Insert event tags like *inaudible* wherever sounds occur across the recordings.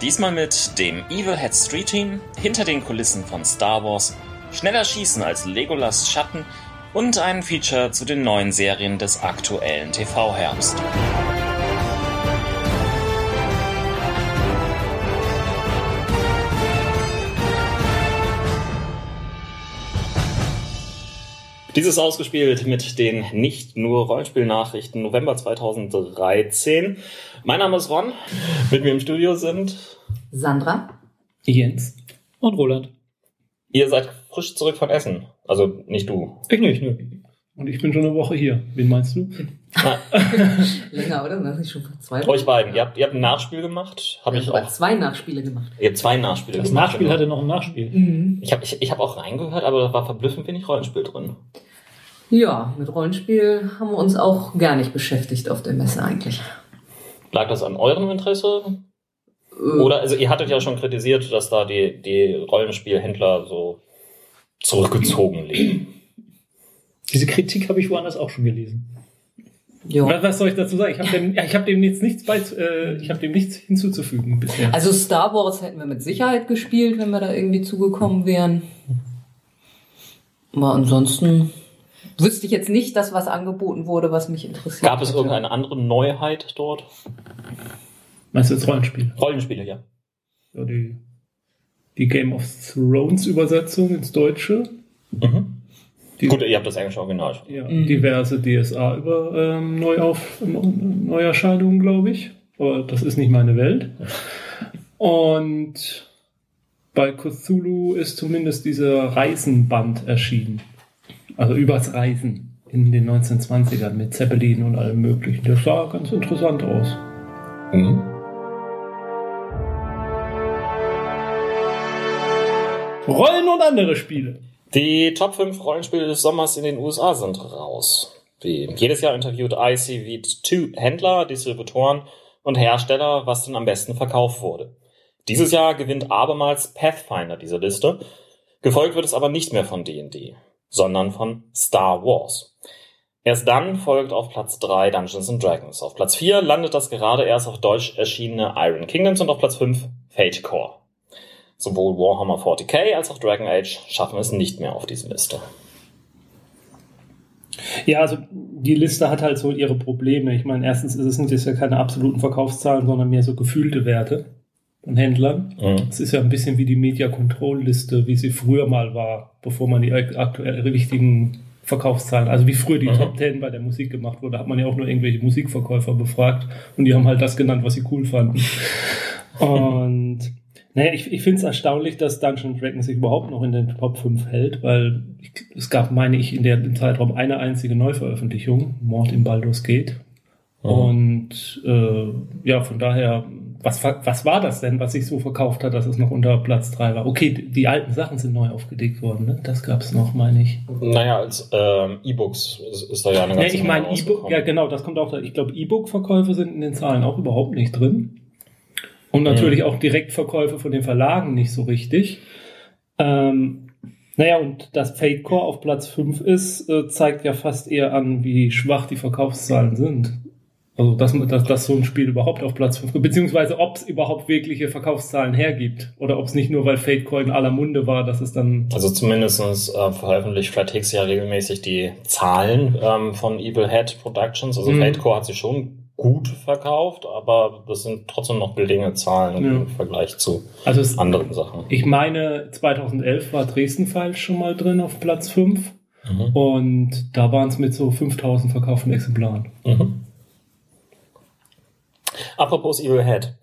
Diesmal mit dem Evil Head Street Team, hinter den Kulissen von Star Wars, schneller schießen als Legolas Schatten und ein Feature zu den neuen Serien des aktuellen TV-Herbst. Dieses ausgespielt mit den nicht nur Rollenspielnachrichten November 2013. Mein Name ist Ron. Mit mir im Studio sind Sandra, Jens und Roland. Ihr seid frisch zurück von Essen. Also nicht du. Ich nicht, nö. Und ich bin schon eine Woche hier. Wen meinst du? *laughs* länger, oder? Das ist schon vor zwei Euch beiden. Ihr habt, ihr habt ein Nachspiel gemacht. Habe Ich ich habe auch. zwei Nachspiele gemacht. Ihr habt zwei Nachspiele Das gemacht. Nachspiel genau. hatte noch ein Nachspiel. Mhm. Ich habe ich, ich hab auch reingehört, aber da war verblüffend wenig Rollenspiel drin. Ja, mit Rollenspiel haben wir uns auch gar nicht beschäftigt auf der Messe eigentlich. Lag das an eurem Interesse? Äh, Oder, also ihr hattet ja schon kritisiert, dass da die, die Rollenspielhändler so zurückgezogen leben. Diese Kritik habe ich woanders auch schon gelesen. ja. Was, was soll ich dazu sagen? Ich habe dem, ich hab dem jetzt nichts bei, äh, ich habe dem nichts hinzuzufügen bisher. Also Star Wars hätten wir mit Sicherheit gespielt, wenn wir da irgendwie zugekommen wären. Aber ansonsten wüsste ich jetzt nicht, dass was angeboten wurde, was mich interessiert. Gab es irgendeine andere Neuheit dort? Meinst du jetzt Rollenspiel? Rollenspiele, ja. Ja, die, die Game of Thrones Übersetzung ins Deutsche. Mhm. Die, Gut, ihr habt das englische Original. schon. ja, Mhm. diverse DSA über ähm, Neuauf, Neuerscheinungen, glaube ich. Aber das ist nicht meine Welt. Und bei Cthulhu ist zumindest dieser Reisenband erschienen. Also übers Reisen in den 1920ern mit Zeppelin und allem möglichen. Das sah ganz interessant aus. Mhm. Rollen und andere Spiele. Die Top 5 Rollenspiele des Sommers in den USA sind raus. Wie jedes Jahr interviewt ICV2 Händler, Distributoren und Hersteller, was denn am besten verkauft wurde. Dieses Jahr gewinnt abermals Pathfinder diese Liste. Gefolgt wird es aber nicht mehr von D&D, sondern von Star Wars. Erst dann folgt auf Platz 3 Dungeons and Dragons. Auf Platz 4 landet das gerade erst auf Deutsch erschienene Iron Kingdoms und auf Platz 5 Fate Core. Sowohl Warhammer 40k als auch Dragon Age schaffen es nicht mehr auf diese Liste. Ja, also die Liste hat halt so ihre Probleme. Ich meine, erstens ist es sind jetzt ja keine absoluten Verkaufszahlen, sondern mehr so gefühlte Werte von Händlern. Mhm. Es ist ja ein bisschen wie die Media Control Liste, wie sie früher mal war, bevor man die aktuell richtigen Verkaufszahlen, also wie früher die Mhm. Top 10 bei der Musik gemacht wurde, hat man ja auch nur irgendwelche Musikverkäufer befragt und die haben halt das genannt, was sie cool fanden. *laughs* und naja, ich, ich finde es erstaunlich, dass Dungeon Dragon sich überhaupt noch in den Top 5 hält, weil ich, es gab, meine ich, in der, im Zeitraum eine einzige Neuveröffentlichung, Mord im Baldur's Gate. Mhm. Und äh, ja, von daher, was, wa- was war das denn, was sich so verkauft hat, dass es noch unter Platz 3 war? Okay, die, alten Sachen sind neu aufgelegt worden, ne? Das gab's noch, meine ich. Naja, als ähm, E-Books ist, da ja eine Ja, ganze ich Menge meine, E-Book, ja genau, das kommt auch da. Ich glaube, E-Book-Verkäufe sind in den Zahlen auch überhaupt nicht drin. Und natürlich auch Direktverkäufe von den Verlagen nicht so richtig. Ähm, naja, und dass Fate Core auf Platz 5 ist, äh, zeigt ja fast eher an, wie schwach die Verkaufszahlen sind. Also, dass, dass, dass so ein Spiel überhaupt auf Platz 5, beziehungsweise ob es überhaupt wirkliche Verkaufszahlen hergibt. Oder ob es nicht nur, weil Fate Core in aller Munde war, dass es dann Also zumindestens äh, veröffentlicht Flatix ja regelmäßig die Zahlen ähm, von Evil Head Productions. Also Mhm. Fate Core hat sich schon gut verkauft, aber das sind trotzdem noch geringe Zahlen Ja. im Vergleich zu Also es, anderen Sachen. ich meine, 2011 war Dresden Files schon mal drin auf Platz 5 Mhm. und da waren es mit so 5000 verkauften Exemplaren. Mhm. Apropos Evil Head.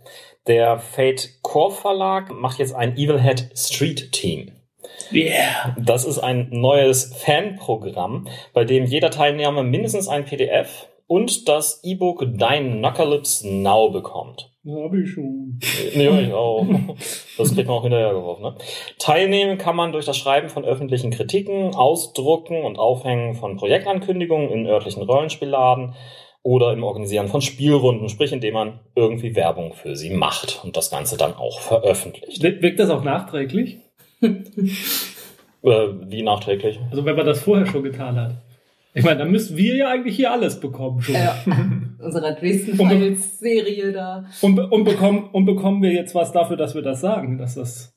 Der Fate Core Verlag macht jetzt ein Evil Head Street Team. Yeah! Das ist ein neues Fanprogramm, bei dem jeder Teilnehmer mindestens ein PDF und das E-Book Dein Knucklips Now bekommt. Hab ich schon. Ja, ich auch. Das kriegt man auch hinterhergeworfen. Ne? Teilnehmen kann man durch das Schreiben von öffentlichen Kritiken, Ausdrucken und Aufhängen von Projektankündigungen in örtlichen Rollenspielladen oder im Organisieren von Spielrunden, sprich indem man irgendwie Werbung für sie macht und das Ganze dann auch veröffentlicht. Wir- Wirkt das auch nachträglich? Äh, wie nachträglich? Also wenn man das vorher schon getan hat. Ich meine, dann müssten wir ja eigentlich hier alles bekommen schon. Ja, *laughs* unserer Dresden Und- Files Serie da. Und, und, bekommen, und bekommen wir jetzt was dafür, dass wir das sagen, dass das.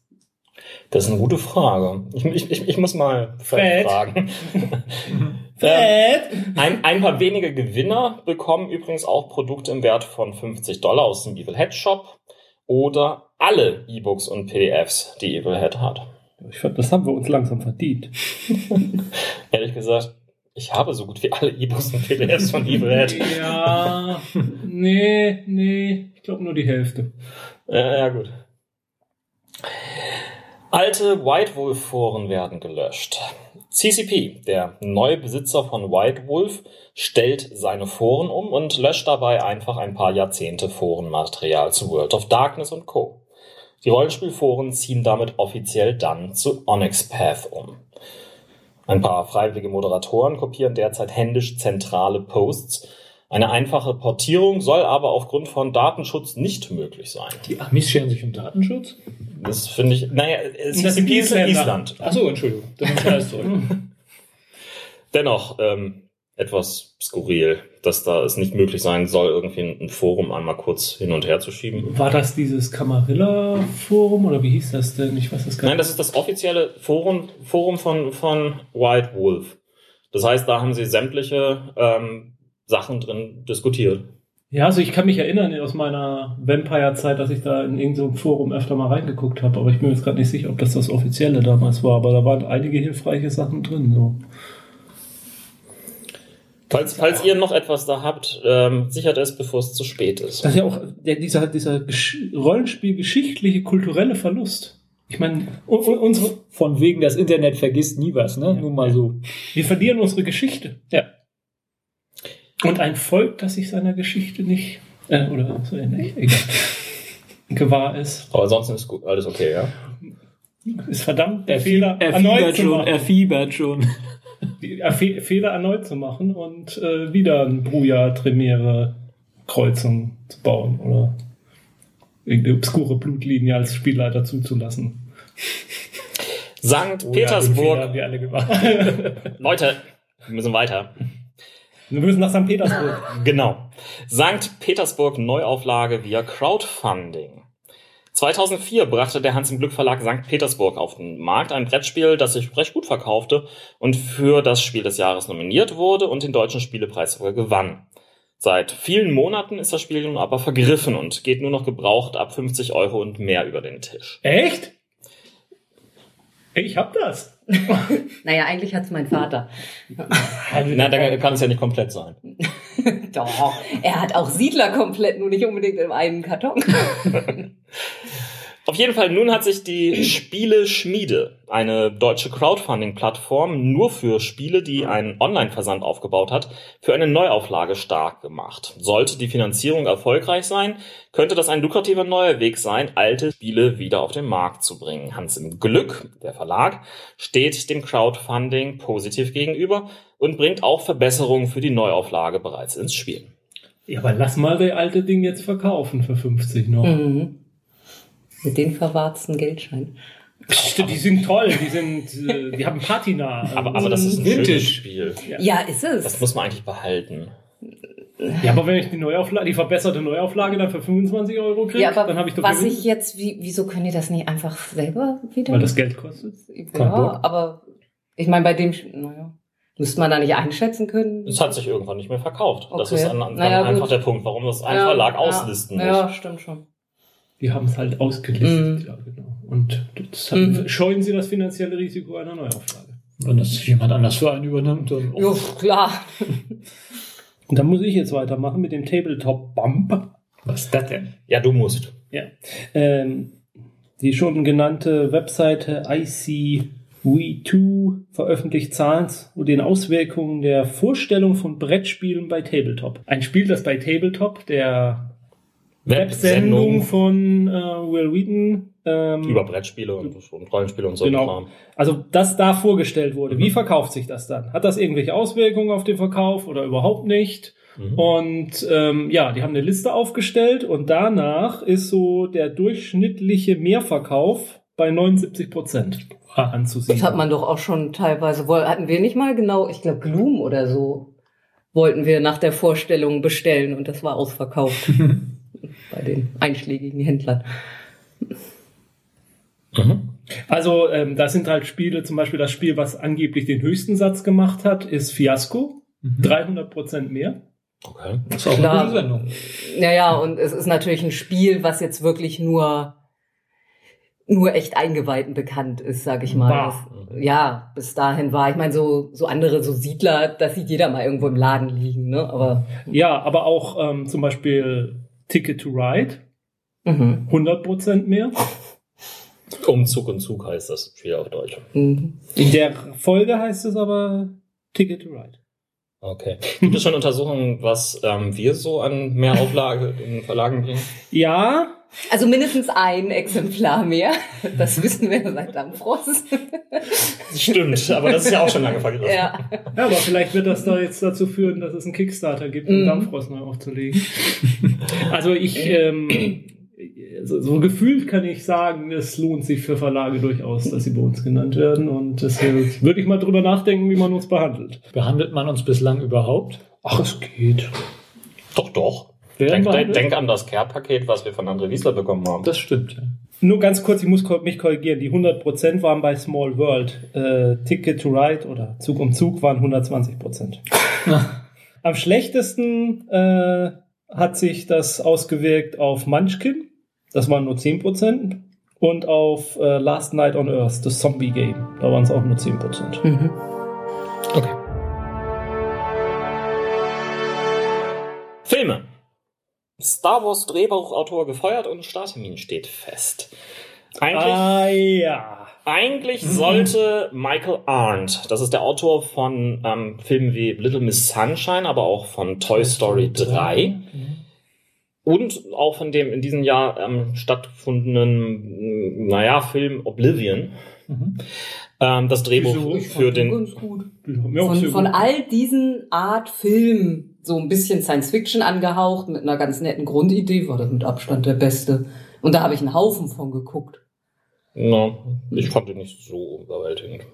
Das ist eine gute Frage. Ich, ich, ich, ich muss mal Fred. fragen. *laughs* Fett! Ein, ein paar wenige Gewinner bekommen übrigens auch Produkte im Wert von 50 Dollar aus dem Evil Head Shop oder alle E-Books und PDFs, die Evil Head hat. Ich fand, das haben wir uns langsam verdient. *laughs* Ehrlich gesagt, ich habe so gut wie alle E-Books und PDFs von Evil Head. Ja, nee, nee, ich glaube nur die Hälfte. Ja, ja, gut. Alte White Wolf Foren werden gelöscht. CCP, der neue Besitzer von White Wolf, stellt seine Foren um und löscht dabei einfach ein paar Jahrzehnte Forenmaterial zu World of Darkness und Co. Die Rollenspielforen ziehen damit offiziell dann zu Onyx Path um. Ein paar freiwillige Moderatoren kopieren derzeit händisch zentrale Posts. Eine einfache Portierung soll aber aufgrund von Datenschutz nicht möglich sein. Die Amis scheren sich um Datenschutz? Das finde ich, naja, es Das ist in Island. Isländer. Island. Achso, Entschuldigung. Dann ist alles zurück. *laughs* Dennoch ähm, etwas skurril, dass da es nicht möglich sein soll, irgendwie ein Forum einmal kurz hin und her zu schieben. War das dieses Camarilla-Forum oder wie hieß das denn? Ich weiß das gar Nein, das ist das offizielle Forum, Forum von, von White Wolf. Das heißt, da haben sie sämtliche ähm, Sachen drin diskutiert. Ja, also ich kann mich erinnern aus meiner Vampire-Zeit, dass ich da in irgendeinem Forum öfter mal reingeguckt habe, aber ich bin mir jetzt gerade nicht sicher, ob das das offizielle damals war, aber da waren einige hilfreiche Sachen drin. So. Falls, falls ihr noch etwas da habt, ähm, sichert es, bevor es zu spät ist. Das ist ja auch der, dieser, dieser Gesch- Rollenspiel-geschichtliche, kulturelle Verlust. Ich meine, u- u- unsere, Von wegen, das Internet vergisst nie was, ne? Nur mal so. wir verlieren unsere Geschichte. Ja. Und ein Volk, das sich seiner Geschichte nicht, äh, oder so ähnlich, egal, *laughs* gewahr ist, Aber ansonsten ist gut, alles okay, ja? ist verdammt, der Er, Fehler er erneut zu schon, machen. er fiebert schon. die äh, Fe Fehler erneut zu machen und äh, wieder ein Bruja-Tremere-Kreuzung zu bauen oder irgendeine obskure Blutlinie als Spielleiter zuzulassen. Sankt Oh ja, Petersburg. alle gemacht. *laughs* Leute, wir müssen weiter. Wir müssen nach St. Petersburg. *laughs* Genau. Sankt Petersburg Neuauflage via Crowdfunding. 2004 brachte der Hans im Glück Verlag Sankt Petersburg auf den Markt ein Brettspiel, das sich recht gut verkaufte und für das Spiel des Jahres nominiert wurde und den deutschen Spielepreis sogar gewann. Seit vielen Monaten ist das Spiel nun aber vergriffen und geht nur noch gebraucht ab 50 Euro und mehr über den Tisch. Echt? Ich hab das. *laughs* Naja, eigentlich hat's mein Vater. *laughs* Na, dann kann es ja nicht komplett sein. *laughs* Doch, er hat auch Siedler komplett, nur nicht unbedingt in einem Karton. Auf jeden Fall, nun hat sich die Spiele Schmiede, eine deutsche Crowdfunding-Plattform nur für Spiele, die einen Online-Versand aufgebaut hat, für eine Neuauflage stark gemacht. Sollte die Finanzierung erfolgreich sein, könnte das ein lukrativer neuer Weg sein, alte Spiele wieder auf den Markt zu bringen. Hans im Glück, der Verlag, steht dem Crowdfunding positiv gegenüber und bringt auch Verbesserungen für die Neuauflage bereits ins Spiel. Ja, aber lass mal das alte Ding jetzt verkaufen für 50 noch. Mhm. Mit den verwarzten Geldscheinen. Psst, die sind toll, die sind, äh, die haben Patina. *laughs* Aber, aber das ist ein Vintage. schönes Spiel. Ja, ist Das es. muss man eigentlich behalten. Ja, aber wenn ich die Neuauflage, die verbesserte Neuauflage dann für 25 Euro kriege, Ja, dann habe ich doch was ich jetzt, wie, wieso können die das nicht einfach selber wieder? weil das Geld kostet. Ja, Bock. aber ich meine, bei dem, naja, müsste man da nicht einschätzen können. Es hat sich irgendwann nicht mehr verkauft. Das Okay. ist an, an, Naja, einfach gut. der Punkt, warum das ein Ja, Verlag ja, auslisten muss. Ja, stimmt schon. Die haben es halt ausgelistet, Mhm. ja, genau. Und das hat, Mhm. scheuen sie das finanzielle Risiko einer Neuauflage. Wenn das jemand anders für einen übernimmt, dann. Jo, klar. Und dann muss ich jetzt weitermachen mit dem Tabletop Bump. Was ist das denn? Ja, du musst. Ja. Ähm, die schon genannte Webseite ICW2 veröffentlicht Zahlen zu den Auswirkungen der Vorstellung von Brettspielen bei Tabletop. Ein Spiel, das bei Tabletop, der Websendung von äh, Will Wheaton, ähm, über Brettspiele und, und Rollenspiele und so. Genau. Also das da vorgestellt wurde. Wie verkauft sich das dann? Hat das irgendwelche Auswirkungen auf den Verkauf oder überhaupt nicht? Mhm. Und ähm, ja, die haben eine Liste aufgestellt und danach ist so der durchschnittliche Mehrverkauf bei 79 Prozent anzusiedeln. Das hat man doch auch schon teilweise. Hatten wir nicht mal genau, ich glaube Gloom oder so, wollten wir nach der Vorstellung bestellen und das war ausverkauft *laughs* bei den einschlägigen Händlern. Mhm. Also ähm, das sind halt Spiele, zum Beispiel das Spiel, was angeblich den höchsten Satz gemacht hat, ist Fiasco. 300 Prozent mehr. Okay. Das ist auch Klar. eine gute Sendung. Naja, und es ist natürlich ein Spiel, was jetzt wirklich nur nur echt Eingeweihten bekannt ist, sag ich mal. Das, ja, bis dahin war. Ich meine, so, so andere, so Siedler, das sieht jeder mal irgendwo im Laden liegen, ne? Aber Ja, aber auch ähm, zum Beispiel Ticket to Ride, mhm. 100 Prozent mehr. Umzug und Zug heißt das Spiel auf Deutsch. Mhm. In der Folge heißt es aber Ticket to Ride. Okay. Gibt es schon Untersuchungen, was ähm, wir so an Mehrauflage in den Verlagen bringen? Ja, Also mindestens ein Exemplar mehr. Das wissen wir seit Dampfrost. Stimmt, aber das ist ja auch schon lange vergriffen. ja. ja, aber vielleicht wird das da jetzt dazu führen, dass es einen Kickstarter gibt, um Mhm. Dampfrost neu aufzulegen. Also ich, ähm, so, so gefühlt kann ich sagen, es lohnt sich für Verlage durchaus, dass sie bei uns genannt werden. Und deshalb würde ich mal drüber nachdenken, wie man uns behandelt. Behandelt man uns bislang überhaupt? Ach, es geht. Doch, doch. Denk, denk, denk an das Care-Paket, was wir von André Wiesler bekommen haben. Das stimmt, ja. Nur ganz kurz, ich muss mich korrigieren. Die 100% waren bei Small World. Äh, Ticket to Ride oder Zug um Zug waren 120%. *laughs* Am schlechtesten äh, hat sich das ausgewirkt auf Munchkin. Das waren nur 10%. Und auf äh, Last Night on Earth, das Zombie Game. Da waren es auch nur 10%. Mhm. Star Wars Drehbuchautor gefeuert und Starttermin steht fest. Eigentlich, Ah ja. eigentlich sollte Michael Arndt, das ist der Autor von ähm, Filmen wie Little Miss Sunshine, aber auch von Toy Story 3 und auch von dem in diesem Jahr ähm, stattgefundenen, naja, Film Oblivion, Mhm. ähm, das Drehbuch für den Von, von all diesen Art Filmen, so ein bisschen Science Fiction angehaucht, mit einer ganz netten Grundidee, war das mit Abstand der beste. Und da habe ich einen Haufen von geguckt. Na, ich fand ihn nicht so überwältigend.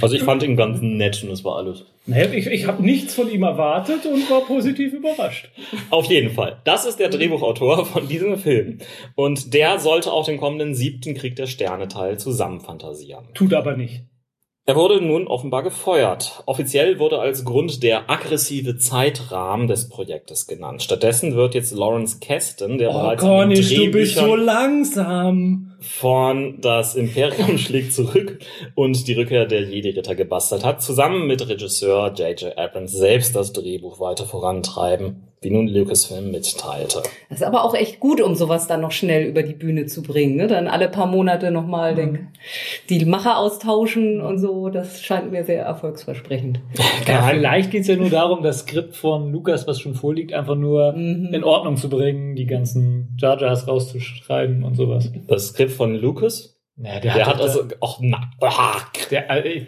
Also ich fand ihn ganz nett und das war alles. Naja, ich ich habe nichts von ihm erwartet und war positiv überrascht. Auf jeden Fall. Das ist der Drehbuchautor von diesem Film. Und der sollte auch den kommenden siebten Krieg der Sterne Teil zusammenfantasieren. Tut aber nicht. Er wurde nun offenbar gefeuert. Offiziell wurde als Grund der aggressive Zeitrahmen des Projektes genannt. Stattdessen wird jetzt Lawrence Kasten, der Oh, bereits Cornish, du bist so langsam. Von Das Imperium *laughs* schlägt zurück und die Rückkehr der Jedi-Ritter gebastelt hat, zusammen mit Regisseur J.J. Abrams selbst das Drehbuch weiter vorantreiben, wie nun Lucasfilm mitteilte. Das ist aber auch echt gut, um sowas dann noch schnell über die Bühne zu bringen. Ne? Dann alle paar Monate nochmal Mhm. die Macher austauschen und so. Das scheint mir sehr erfolgsversprechend. *laughs* Ja, vielleicht geht's ja nur darum, das Skript von Lukas, was schon vorliegt, einfach nur Mhm. in Ordnung zu bringen, die ganzen Jar Jars rauszuschreiben und sowas. Das Skript von Lucas, Ja, der, hat doch also, ach, na, ah, Der, äh,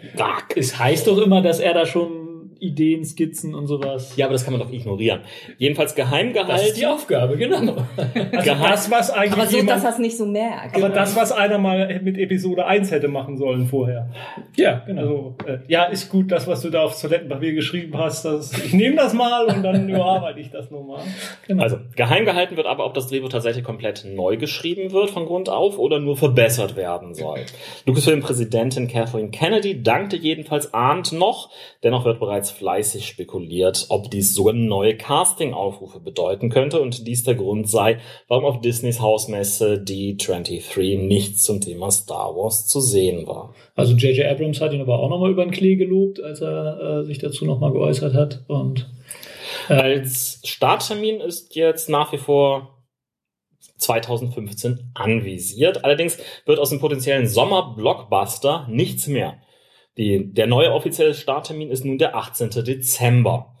es heißt doch immer, dass er da schon Ideen, Skizzen und sowas. ja, aber das kann man doch ignorieren. Jedenfalls geheim das ist gehalten. die Aufgabe, genau. Also Geheim- das, was eigentlich Aber so, dass jemand, er es nicht so merkt. aber das, was einer mal mit Episode 1 hätte machen sollen vorher. Ja, genau. Also, äh, ja, ist gut, das, was du da aufs Toilettenpapier geschrieben hast. Das, ich nehme das mal und dann *laughs* überarbeite ich das nochmal. Also, geheim gehalten wird aber, ob das Drehbuch tatsächlich komplett neu geschrieben wird von Grund auf oder nur verbessert werden soll. Lucasfilm-Präsidentin Kathleen Kennedy dankte jedenfalls Arndt noch, dennoch wird bereits fleißig spekuliert, ob dies sogar neue Casting-Aufrufe bedeuten könnte und dies der Grund sei, warum auf Disneys Hausmesse D23 nichts zum Thema Star Wars zu sehen war. Also J.J. Abrams hat ihn aber auch nochmal über den Klee gelobt, als er äh, sich dazu nochmal geäußert hat. Und Als Starttermin ist jetzt nach wie vor 2015 anvisiert. Allerdings wird aus dem potenziellen Sommer-Blockbuster nichts mehr. Die, der neue offizielle Starttermin ist nun der 18. Dezember.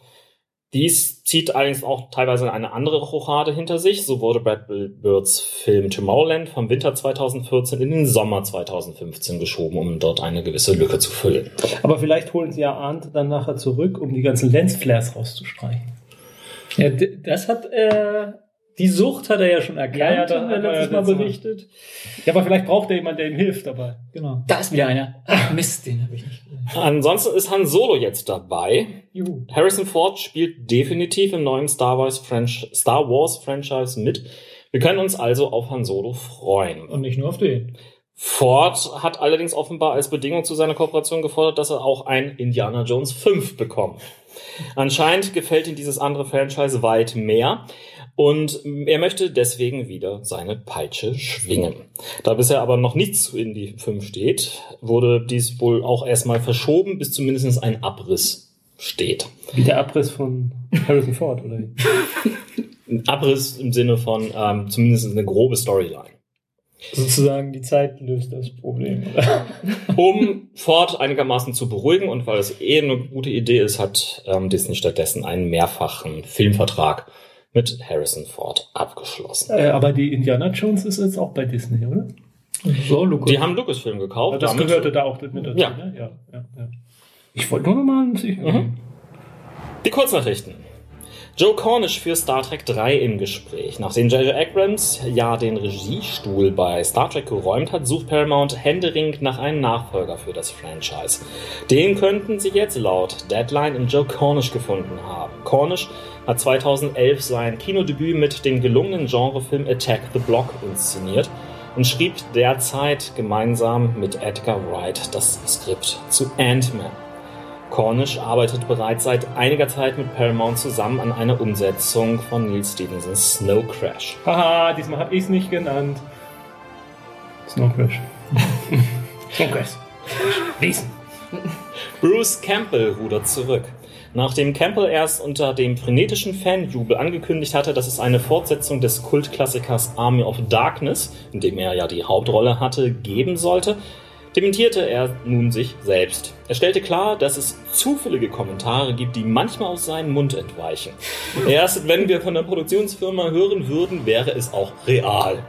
Dies zieht allerdings auch teilweise eine andere Rochade hinter sich. So wurde Brad Birds Film Tomorrowland vom Winter 2014 in den Sommer 2015 geschoben, um dort eine gewisse Lücke zu füllen. Aber vielleicht holen sie ja Arndt dann nachher zurück, um die ganzen Lensflares rauszustreichen. ja, das hat äh, Die Sucht hat er ja schon erkannt, Ja, ja, da hat er hat letztes Mal berichtet. Ja, aber vielleicht braucht er jemanden, der ihm hilft dabei. Genau. Da ist wieder einer. Ach Mist, den habe ich nicht gesehen. Ansonsten ist Han Solo jetzt dabei. Juhu. Harrison Ford spielt definitiv im neuen Star Wars, Franch Star Wars Franchise mit. Wir können uns also auf Han Solo freuen. Und nicht nur auf den. Ford hat allerdings offenbar als Bedingung zu seiner Kooperation gefordert, dass er auch ein Indiana Jones 5 bekommt. Anscheinend gefällt ihm dieses andere Franchise weit mehr und er möchte deswegen wieder seine Peitsche schwingen. Da bisher aber noch nichts zu Indy 5 steht, wurde dies wohl auch erstmal verschoben, bis zumindest ein Abriss steht. Wie der Abriss von Harrison Ford, oder? Ein Abriss im Sinne von ähm, zumindest eine grobe Storyline. Sozusagen die Zeit löst das Problem. Oder? Um Ford einigermaßen zu beruhigen und weil es eh eine gute Idee ist, hat ähm, Disney stattdessen einen mehrfachen Filmvertrag mit Harrison Ford abgeschlossen. Äh, aber die Indiana Jones ist jetzt auch bei Disney, oder? So, Lukas. Die haben Lucasfilm gekauft. Ja, das damit- gehörte da auch mit dazu, Ja. ne? Ja, ja, ja. Ich wollte nur noch mal sicher. Mhm. Die Kurznachrichten. Joe Cornish für Star Trek 3 im Gespräch. Nachdem J.J. Abrams ja den Regiestuhl bei Star Trek geräumt hat, sucht Paramount händeringend nach einem Nachfolger für das Franchise. Den könnten sie jetzt laut Deadline in Joe Cornish gefunden haben. Cornish hat 2011 sein Kinodebüt mit dem gelungenen Genrefilm Attack the Block inszeniert und schrieb derzeit gemeinsam mit Edgar Wright das Skript zu Ant-Man. Cornish arbeitet bereits seit einiger Zeit mit Paramount zusammen an einer Umsetzung von Neil Stephensons Snow Crash. Haha, diesmal habe ich es nicht genannt. Snow Crash. *laughs* Snow Crash. Lesen. Bruce Campbell rudert zurück. Nachdem Campbell erst unter dem frenetischen Fanjubel angekündigt hatte, dass es eine Fortsetzung des Kultklassikers Army of Darkness, in dem er ja die Hauptrolle hatte, geben sollte, dementierte er nun sich selbst. Er stellte klar, dass es zufällige Kommentare gibt, die manchmal aus seinem Mund entweichen. *laughs* Erst wenn wir von der Produktionsfirma hören würden, wäre es auch real.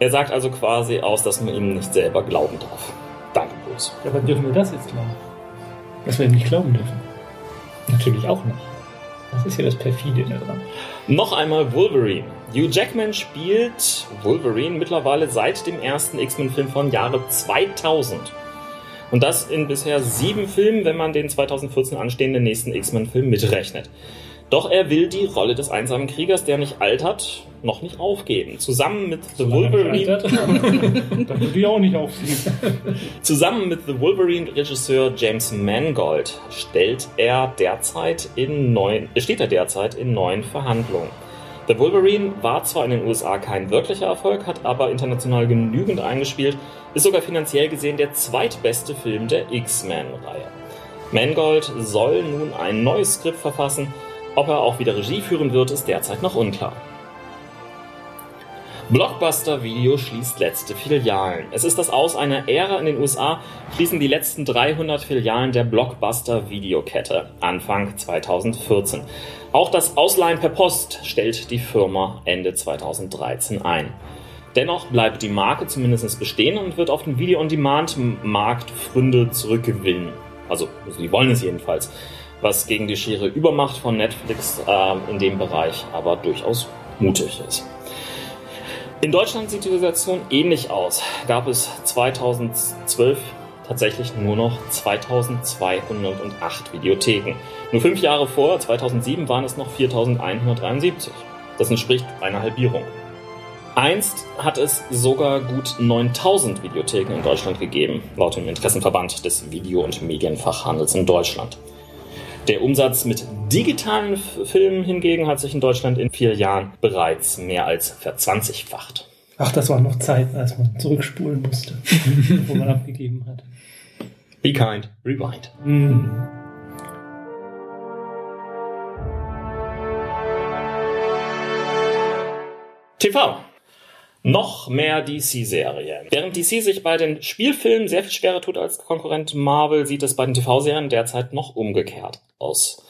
Er sagt also quasi aus, dass man ihm nicht selber glauben darf. Danke, Bruce. Ja, wann dürfen wir das jetzt glauben? Dass wir ihm nicht glauben dürfen. Natürlich auch nicht. Das ist ja das perfide daran. Noch einmal Wolverine. Hugh Jackman spielt Wolverine mittlerweile seit dem ersten X-Men-Film von Jahre 2000. Und das in bisher sieben Filmen, wenn man den 2014 anstehenden nächsten X-Men-Film mitrechnet. Doch er will die Rolle des einsamen Kriegers, der nicht altert, noch nicht aufgeben. Zusammen mit The Wolverine, *laughs* Da würde ich auch nicht aufsehen. Zusammen mit The Wolverine-Regisseur James Mangold stellt er derzeit in neuen, steht er derzeit in neuen Verhandlungen. The Wolverine war zwar in den USA kein wirklicher Erfolg, hat aber international genügend eingespielt, ist sogar finanziell gesehen der zweitbeste Film der X-Men-Reihe. Mangold soll nun ein neues Skript verfassen, ob er auch wieder Regie führen wird, ist derzeit noch unklar. Blockbuster Video schließt letzte Filialen. Es ist das Aus einer Ära in den USA, schließen die letzten 300 Filialen der Blockbuster Videokette Anfang 2014. Auch das Ausleihen per Post stellt die Firma Ende 2013 ein. Dennoch bleibt die Marke zumindest bestehen und wird auf den Video-on-Demand-Markt Fründe zurückgewinnen. Also, sie wollen es jedenfalls. Was gegen die schiere Übermacht von Netflix äh, in dem Bereich aber durchaus mutig ist. In Deutschland sieht die Situation ähnlich aus. Gab es 2012 tatsächlich nur noch 2208 Videotheken. Nur fünf Jahre vor, 2007, waren es noch 4173. Das entspricht einer Halbierung. Einst hat es sogar gut 9000 Videotheken in Deutschland gegeben, laut dem Interessenverband des Video- und Medienfachhandels in Deutschland. Der Umsatz mit digitalen Filmen hingegen hat sich in Deutschland in vier Jahren bereits mehr als verzwanzigfacht. Ach, das war noch Zeit, als man zurückspulen musste, *laughs* wo man abgegeben hat. Be kind, rewind. Mhm. TV. Noch mehr DC-Serien. Während DC sich bei den Spielfilmen sehr viel schwerer tut als Konkurrent Marvel, sieht es bei den TV-Serien derzeit noch umgekehrt aus.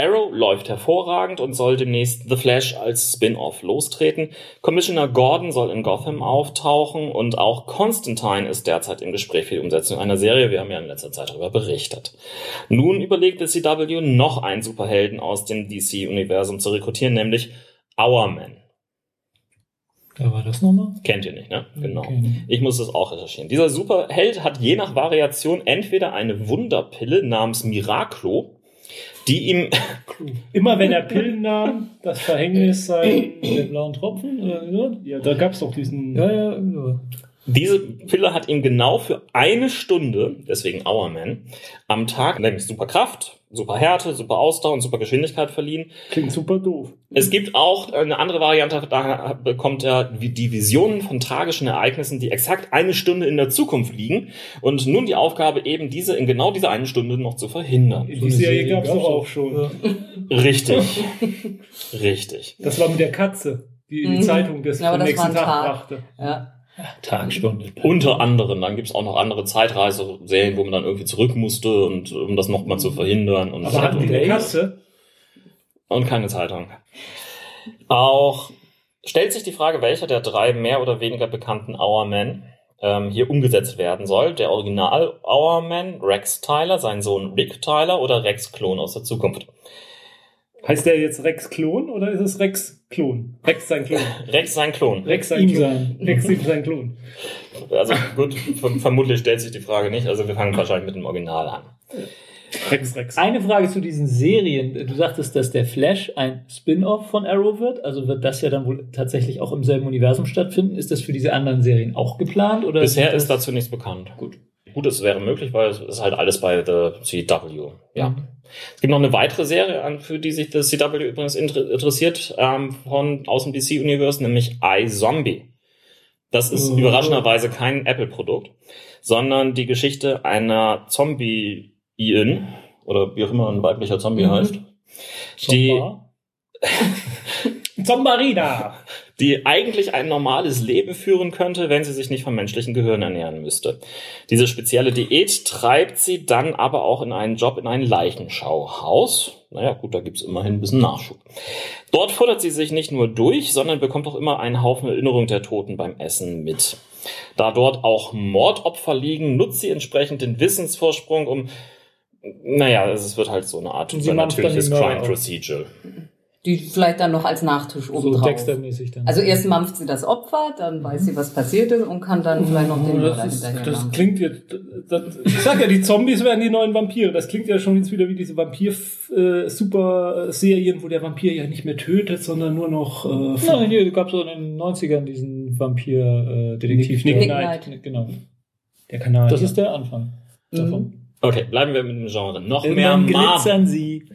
Arrow läuft hervorragend und soll demnächst The Flash als Spin-off lostreten. Commissioner Gordon soll in Gotham auftauchen und auch Constantine ist derzeit im Gespräch für die Umsetzung einer Serie. Wir haben ja in letzter Zeit darüber berichtet. Nun überlegt das CW noch einen Superhelden aus dem DC-Universum zu rekrutieren, nämlich Hourman. Da war das nochmal? Kennt ihr nicht, ne? Genau. Okay. Ich muss das auch recherchieren. Dieser Superheld hat je nach Variation entweder eine Wunderpille namens Miraclo, die ihm *laughs* Immer wenn er Pillen nahm, das Verhängnis sein. Der blauen Tropfen? Oder so? Ja, da gab's doch diesen. Ja, ja, ja. Diese Pille hat ihm genau für eine Stunde, deswegen Hourman, am Tag, nämlich super Kraft, super Härte, super Ausdauer und super Geschwindigkeit verliehen. Klingt super doof. Es gibt auch eine andere Variante, da bekommt er die Visionen von tragischen Ereignissen, die exakt eine Stunde in der Zukunft liegen und nun die Aufgabe eben diese in genau dieser einen Stunde noch zu verhindern. Die Serie gab's doch auch. auch schon. Ja. Richtig. *laughs* Richtig. Das war mit der Katze, die die Mhm. Zeitung des Ja, aber am das war nächsten ein Tag Tag. brachte. Ja. Tagstunde. Unter anderem, dann gibt's auch noch andere Zeitreiseserien, wo man dann irgendwie zurück musste und um das nochmal zu verhindern und, Aber hatten die eine? Katze? und keine Zeitung. Auch stellt sich die Frage, welcher der drei mehr oder weniger bekannten Hourmen ähm, hier umgesetzt werden soll. Der Original Hourman, Rex Tyler, sein Sohn Rick Tyler oder Rex Klon aus der Zukunft. Heißt der jetzt Rex Klon oder ist es Rex Klon? Rex sein Klon. *laughs* Rex sein Klon. Rex sein Ihm Klon. sein. Rex ihm sein Klon. Also gut, verm- vermutlich stellt sich die Frage nicht. Also wir fangen wahrscheinlich mit dem Original an. Rex Rex. Eine Frage zu diesen Serien. Du sagtest, dass der Flash ein Spin-off von Arrow wird. Also wird das ja dann wohl tatsächlich auch im selben Universum stattfinden. Ist das für diese anderen Serien auch geplant? Oder Bisher ist das- dazu nichts bekannt. Gut. Gut, es wäre möglich, weil es ist halt alles bei The CW. Ja. Mhm. Es gibt noch eine weitere Serie, an für die sich das CW übrigens inter interessiert, ähm, von aus dem DC-Universe, nämlich iZombie. Das ist Oh. überraschenderweise kein Apple-Produkt, sondern die Geschichte einer Zombie-Ian, oder wie auch immer ein weiblicher Zombie Mhm. heißt, die, *laughs* Zomba? Zombarida. die eigentlich ein normales Leben führen könnte, wenn sie sich nicht vom menschlichen Gehirn ernähren müsste. Diese spezielle Diät treibt sie dann aber auch in einen Job in ein Leichenschauhaus. Naja, gut, da gibt's immerhin ein bisschen Nachschub. Dort futtert sie sich nicht nur durch, sondern bekommt auch immer einen Haufen Erinnerung der Toten beim Essen mit. Da dort auch Mordopfer liegen, nutzt sie entsprechend den Wissensvorsprung, um naja, es wird halt so eine Art übernatürliches Mörder Crime. Procedural. Die vielleicht dann noch als Nachtisch So oben drauf. Dexter-mäßig dann. Also erst mampft sie das Opfer, dann weiß sie, was passiert ist und kann dann vielleicht noch den Mörder das, ist, hinterher das klingt jetzt. Das, ich sag ja, die Zombies werden die neuen Vampire. Das klingt ja schon jetzt wieder wie diese Vampir-Super-Serien, wo der Vampir ja nicht mehr tötet, sondern nur noch. Äh, Nein, hier gab es so in den 90ern diesen Vampir-Detektiv. Nick Nick Knight. Knight. Genau. der Kanal. Das ist der Anfang davon. Mhm. Okay, bleiben wir mit dem Genre. Noch mehr Irgendwann Marvel. glitzern sie.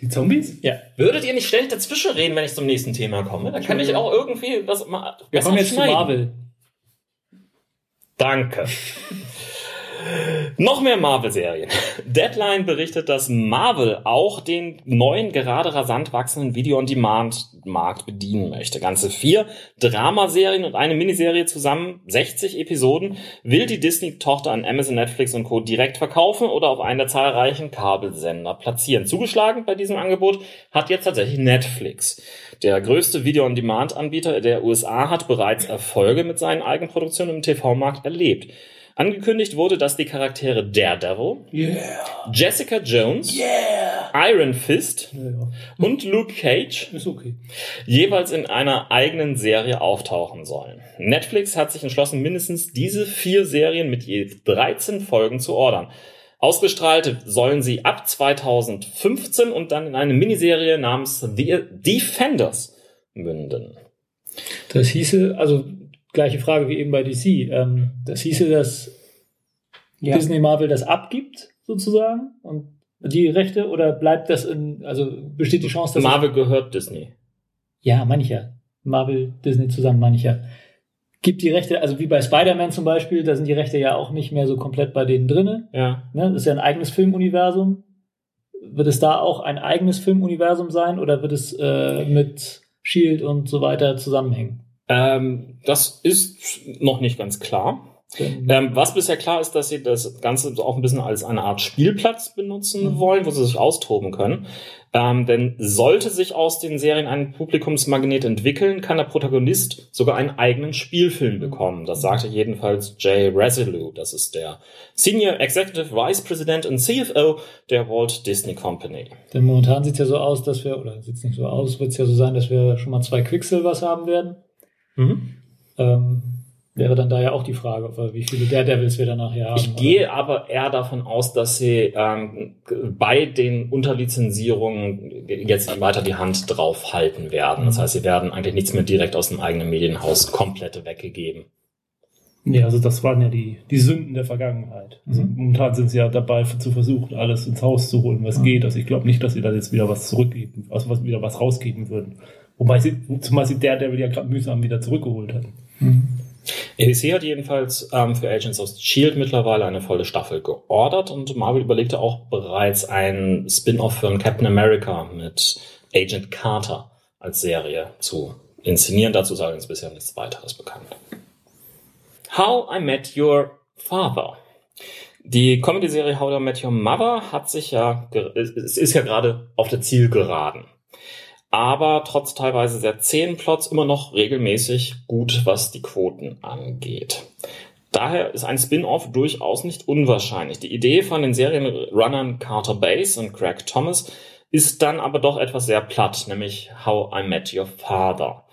Die Zombies? Ja. Würdet ihr nicht ständig dazwischen reden, wenn ich zum nächsten Thema komme? Da kann ich auch irgendwie was mal Wir kommen jetzt schneiden. zu Marvel. Danke. Noch mehr Marvel-Serien. *laughs* Deadline berichtet, dass Marvel auch den neuen, gerade rasant wachsenden Video-on-Demand-Markt bedienen möchte. Ganze vier Dramaserien und eine Miniserie zusammen, 60 Episoden, will die Disney-Tochter an Amazon, Netflix und Co. direkt verkaufen oder auf einen der zahlreichen Kabelsender platzieren. Zugeschlagen bei diesem Angebot hat jetzt tatsächlich Netflix. Der größte Video-on-Demand-Anbieter der USA hat bereits Erfolge mit seinen Eigenproduktionen im TV-Markt erlebt. Angekündigt wurde, dass die Charaktere Daredevil, Yeah. Jessica Jones, Yeah. Iron Fist Ja, ja. und Luke Cage okay. jeweils in einer eigenen Serie auftauchen sollen. Netflix hat sich entschlossen, mindestens diese vier Serien mit je 13 Folgen zu ordern. Ausgestrahlt sollen sie ab 2015 und dann in eine Miniserie namens The Defenders münden. Das hieße, also gleiche Frage wie eben bei DC. Ähm, das hieße, dass Ja. Disney Marvel das abgibt, sozusagen, und die Rechte, oder bleibt das in, also besteht die Chance, dass. Marvel gehört Disney. ja, mancher. Marvel, Disney zusammen, mancher. Gibt die Rechte, also wie bei Spider-Man zum Beispiel, da sind die Rechte ja auch nicht mehr so komplett bei denen drinne. Ja. Ne? Das ist ja ein eigenes Filmuniversum. Wird es da auch ein eigenes Filmuniversum sein oder wird es äh, mit Shield und so weiter zusammenhängen? Ähm, das ist noch nicht ganz klar. Denn- Ähm, was bisher klar ist, dass sie das Ganze auch ein bisschen als eine Art Spielplatz benutzen wollen, wo sie sich austoben können. Ähm, denn sollte sich aus den Serien ein Publikumsmagnet entwickeln, kann der Protagonist sogar einen eigenen Spielfilm bekommen. Das sagte jedenfalls Jay Resolue. Das ist der Senior Executive Vice President und CFO der Walt Disney Company. Denn momentan sieht es ja so aus, dass wir, oder sieht es nicht so aus, wird es ja so sein, dass wir schon mal zwei Quicksilvers haben werden. Mhm. Ähm, wäre dann da ja auch die Frage, wie viele Daredevils wir dann nachher haben. Ich gehe aber eher davon aus, dass sie ähm, bei den Unterlizenzierungen jetzt weiter die Hand drauf halten werden. Das heißt, sie werden eigentlich nichts mehr direkt aus dem eigenen Medienhaus komplett weggegeben. Nee, also das waren ja die, die Sünden der Vergangenheit. Also Mhm. momentan sind sie ja dabei zu versuchen, alles ins Haus zu holen, was Mhm. geht. Also ich glaube nicht, dass sie da jetzt wieder was zurückgeben, also was, wieder was rausgeben würden. Wobei sie, zumal sie der, der ja gerade mühsam wieder zurückgeholt hatten. ABC hat jedenfalls ähm, für Agents of S.H.I.E.L.D. mittlerweile eine volle Staffel geordert und Marvel überlegte auch bereits ein Spin-off für Captain America mit Agent Carter als Serie zu inszenieren. Dazu sagen uns bisher nichts weiteres bekannt. How I Met Your Father. Die Comedy-Serie How I Met Your Mother hat sich ja, es ist ja gerade auf der Zielgeraden. Aber trotz teilweise sehr zähen Plots immer noch regelmäßig gut, was die Quoten angeht. Daher ist ein Spin-off durchaus nicht unwahrscheinlich. Die Idee von den Serienrunnern Carter Bass und Craig Thomas ist dann aber doch etwas sehr platt, nämlich How I Met Your Father.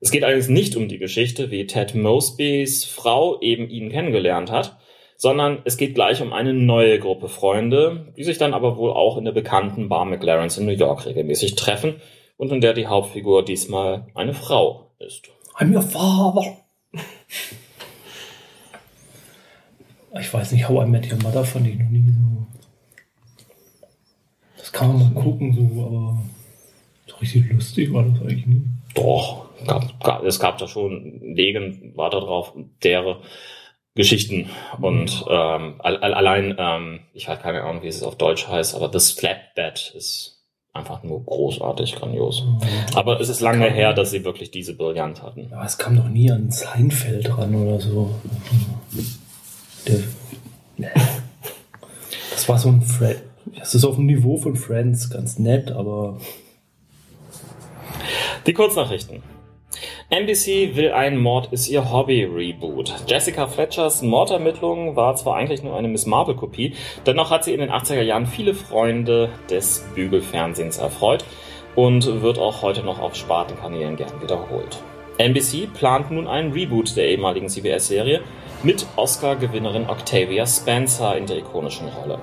Es geht allerdings nicht um die Geschichte, wie Ted Mosbys Frau eben ihn kennengelernt hat, sondern es geht gleich um eine neue Gruppe Freunde, die sich dann aber wohl auch in der bekannten Bar McLaren's in New York regelmäßig treffen und in der die Hauptfigur diesmal eine Frau ist. I'm your father. Ich weiß nicht, How I Met Your Mother fand ich noch nie so. Das kann man mal gucken, so, aber so richtig lustig war das eigentlich nie. Doch, gab, gab, es gab da schon Legen, war da drauf, deren Geschichten und ähm, al- al- allein, ähm, ich habe keine Ahnung, wie es auf Deutsch heißt, aber das Flatbed ist einfach nur großartig, grandios. Aber es ist lange her, dass sie wirklich diese Brillant hatten. Ja, es kam doch nie an Seinfeld ran oder so. Der, das war so ein Friend. Das ist auf dem Niveau von Friends ganz nett, aber Die Kurznachrichten. NBC will ein Mord ist ihr Hobby Reboot. Jessica Fletchers Mordermittlung war zwar eigentlich nur eine Miss Marple Kopie, dennoch hat sie in den 80er Jahren viele Freunde des Bügelfernsehens erfreut und wird auch heute noch auf Spartenkanälen gern wiederholt. NBC plant nun einen Reboot der ehemaligen CBS-Serie mit Oscar-Gewinnerin Octavia Spencer in der ikonischen Rolle.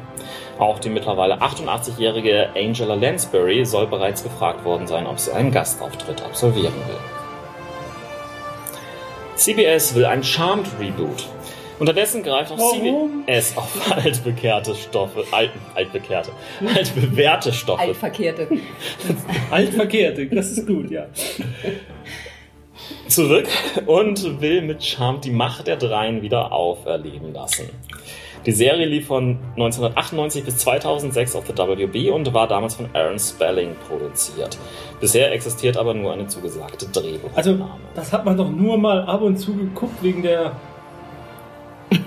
Auch die mittlerweile 88-jährige Angela Lansbury soll bereits gefragt worden sein, ob sie einen Gastauftritt absolvieren will. CBS will ein Charmed Reboot. Unterdessen greift auch Warum? CBS auf *laughs* altbekehrte Stoffe, alt, altbekehrte, altbewährte Stoffe Altverkehrte. *laughs* altverkehrte, das ist gut, ja. zurück und will mit Charmed die Macht der Dreien wieder auferleben lassen. Die Serie lief von 1998 bis 2006 auf der WB und war damals von Aaron Spelling produziert. Bisher existiert aber nur eine zugesagte Drehbuchaufnahme. Also, das hat man doch nur mal ab und zu geguckt wegen der. *laughs*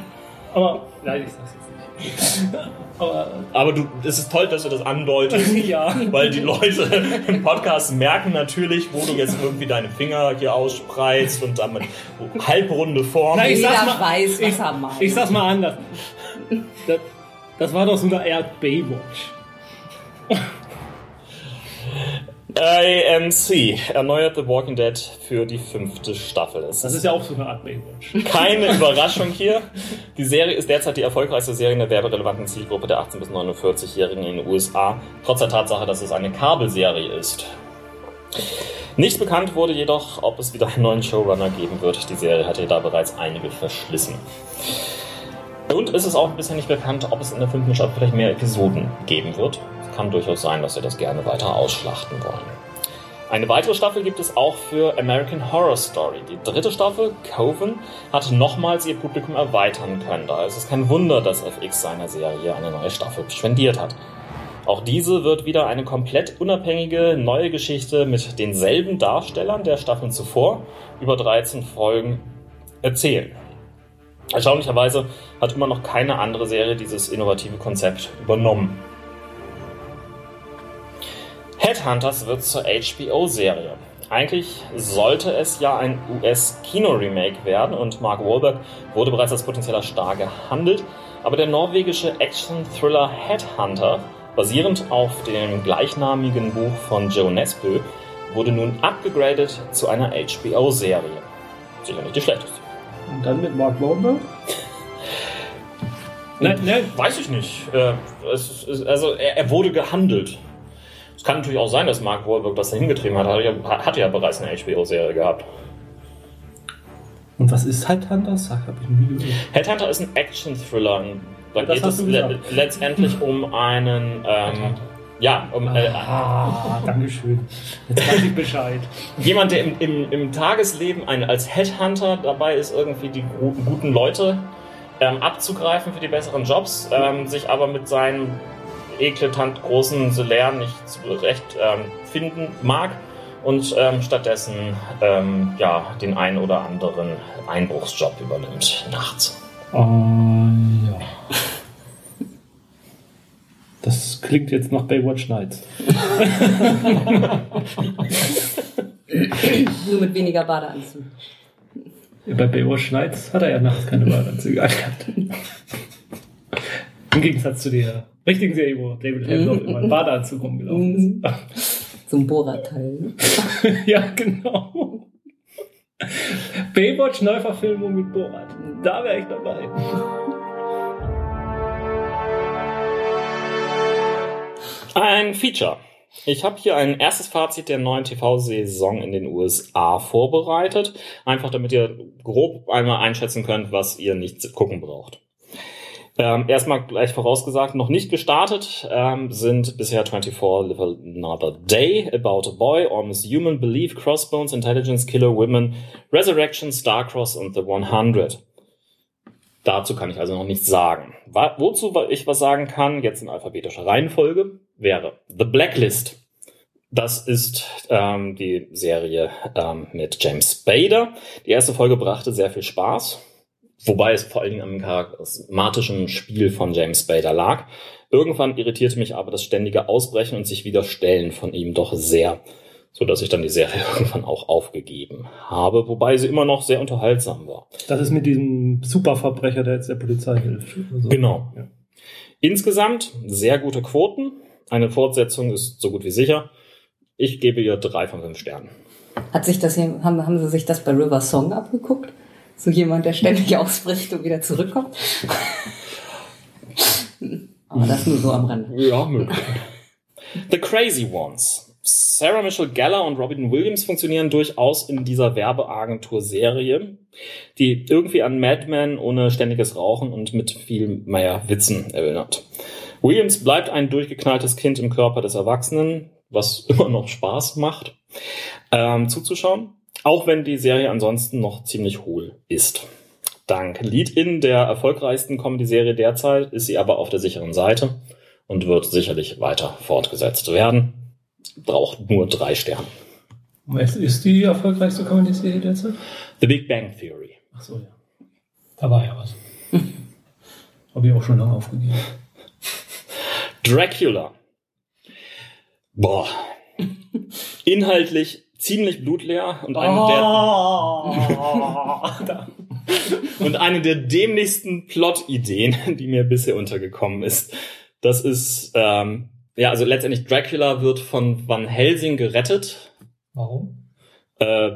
Aber, nein, ich sag's jetzt nicht. *laughs* Aber, aber du, es ist toll, dass du das andeutest. *laughs* ja. Weil die Leute im Podcast merken natürlich, wo du jetzt irgendwie deine Finger hier ausspreizt und damit halbrunde Formen. Nein, ich sag's mal- weiß, was ich, er meint. Ich sag's mal anders. Das, das war doch so eine Art Baywatch. AMC erneuert The Walking Dead für die fünfte Staffel. Es Das ist ja auch so eine Art Baywatch. keine Überraschung hier. Die Serie ist derzeit die erfolgreichste Serie in der werberelevanten Zielgruppe der 18- bis 49-Jährigen in den USA, trotz der Tatsache, dass es eine Kabelserie ist. Nicht bekannt wurde jedoch, ob es wieder einen neuen Showrunner geben wird. Die Serie hatte da bereits einige verschlissen. Und es ist auch bisher nicht bekannt, ob es in der fünften Staffel vielleicht mehr Episoden geben wird. Es kann durchaus sein, dass sie das gerne weiter ausschlachten wollen. Eine weitere Staffel gibt es auch für American Horror Story. Die dritte Staffel, Coven, hat nochmals ihr Publikum erweitern können. Da ist es kein Wunder, dass FX seiner Serie eine neue Staffel spendiert hat. Auch diese wird wieder eine komplett unabhängige neue Geschichte mit denselben Darstellern der Staffeln zuvor über 13 Folgen erzählen. Erstaunlicherweise hat immer noch keine andere Serie dieses innovative Konzept übernommen. Headhunters wird zur HBO-Serie. Eigentlich sollte es ja ein US-Kino-Remake werden und Mark Wahlberg wurde bereits als potenzieller Star gehandelt, aber der norwegische Action-Thriller Headhunter, basierend auf dem gleichnamigen Buch von Joe Nesbø, wurde nun abgegradet zu einer HBO-Serie. sicher nicht die schlechteste. Und dann mit Mark Wahlberg? Nein, *laughs* nein, weiß ich nicht. Äh, es ist, also er, er wurde gehandelt. Es kann natürlich auch sein, dass Mark Wahlberg das dahin getrieben hat. Hatte ja, hatte ja bereits eine HBO-Serie gehabt. Und was ist Headhunter? Sag, hab ich nie gehört. Headhunter ist ein Action-Thriller. Da Das geht es le letztendlich um einen, ähm, ja, um äh, Ah, Dankeschön. Jetzt weiß ich Bescheid. jemand, der im, im, im Tagesleben ein, als Headhunter dabei ist, irgendwie die gu- guten Leute ähm, abzugreifen für die besseren Jobs, ähm, sich aber mit seinen eklatant großen Solären nicht zurecht ähm, finden mag und ähm, stattdessen ähm, ja, den einen oder anderen Einbruchsjob übernimmt nachts. Ah, ja. Das klingt jetzt nach Baywatch Nights. Nur mit weniger Badeanzug. Bei Baywatch Nights hat er ja nachts keine Badeanzüge angehabt. Im Gegensatz zu der richtigen Serie, wo David Hasselhoff immer in Badeanzug rumgelaufen So ein *laughs* Bohrerteil. ist. *laughs* ja, genau. Baywatch Neuverfilmung mit Borat. Da wäre ich dabei. Ein Feature. Ich habe hier ein erstes Fazit der neuen TV-Saison in den USA vorbereitet. Einfach damit ihr grob einmal einschätzen könnt, was ihr nicht gucken braucht. Ähm, erstmal gleich vorausgesagt, noch nicht gestartet ähm, sind bisher 24 Live Another Day, About a Boy, Almost Human, Belief, Crossbones, Intelligence, Killer Women, Resurrection, Starcross und The 100. Dazu kann ich also noch nichts sagen. Wozu ich was sagen kann, jetzt in alphabetischer Reihenfolge, wäre The Blacklist. Das ist ähm, die Serie ähm, mit James Spader. Die erste Folge brachte sehr viel Spaß, wobei es vor allen Dingen am charismatischen Spiel von James Spader lag. Irgendwann irritierte mich aber das ständige Ausbrechen und sich Widerstellen von ihm doch sehr, so dass ich dann die Serie *laughs* irgendwann auch aufgegeben habe, wobei sie immer noch sehr unterhaltsam war. Das ist mit diesem Superverbrecher, der jetzt der Polizei hilft. oder so. Genau. Ja. Insgesamt sehr gute Quoten. Eine Fortsetzung ist so gut wie sicher. Ich gebe ihr drei von fünf Sternen. Hat sich das hier, haben, haben Sie sich das bei River Song abgeguckt? So jemand, der ständig *laughs* ausbricht und wieder zurückkommt? *laughs* Aber das nur so am Rande. Ja, möglich. The Crazy Ones. Sarah Michelle Gellar und Robin Williams funktionieren durchaus in dieser Werbeagentur-Serie, die irgendwie an Mad Men ohne ständiges Rauchen und mit viel mehr Witzen erinnert. Williams bleibt ein durchgeknalltes Kind im Körper des Erwachsenen, was *laughs* immer noch Spaß macht, ähm, zuzuschauen, auch wenn die Serie ansonsten noch ziemlich hohl ist. Dank Lead-In der erfolgreichsten Comedy-Serie derzeit ist sie aber auf der sicheren Seite und wird sicherlich weiter fortgesetzt werden. Braucht nur drei Sterne. Was ist die erfolgreichste Comedy-Serie derzeit? The Big Bang Theory. Ach so, ja. Da war ja was. *laughs* Habe ich auch schon lange aufgegeben. Dracula. Boah. *laughs* Inhaltlich ziemlich blutleer und eine, der, *laughs* und eine der dämlichsten Plot-Ideen, die mir bisher untergekommen ist. Das ist, ähm, ja, also letztendlich Dracula wird von Van Helsing gerettet. Warum? Äh,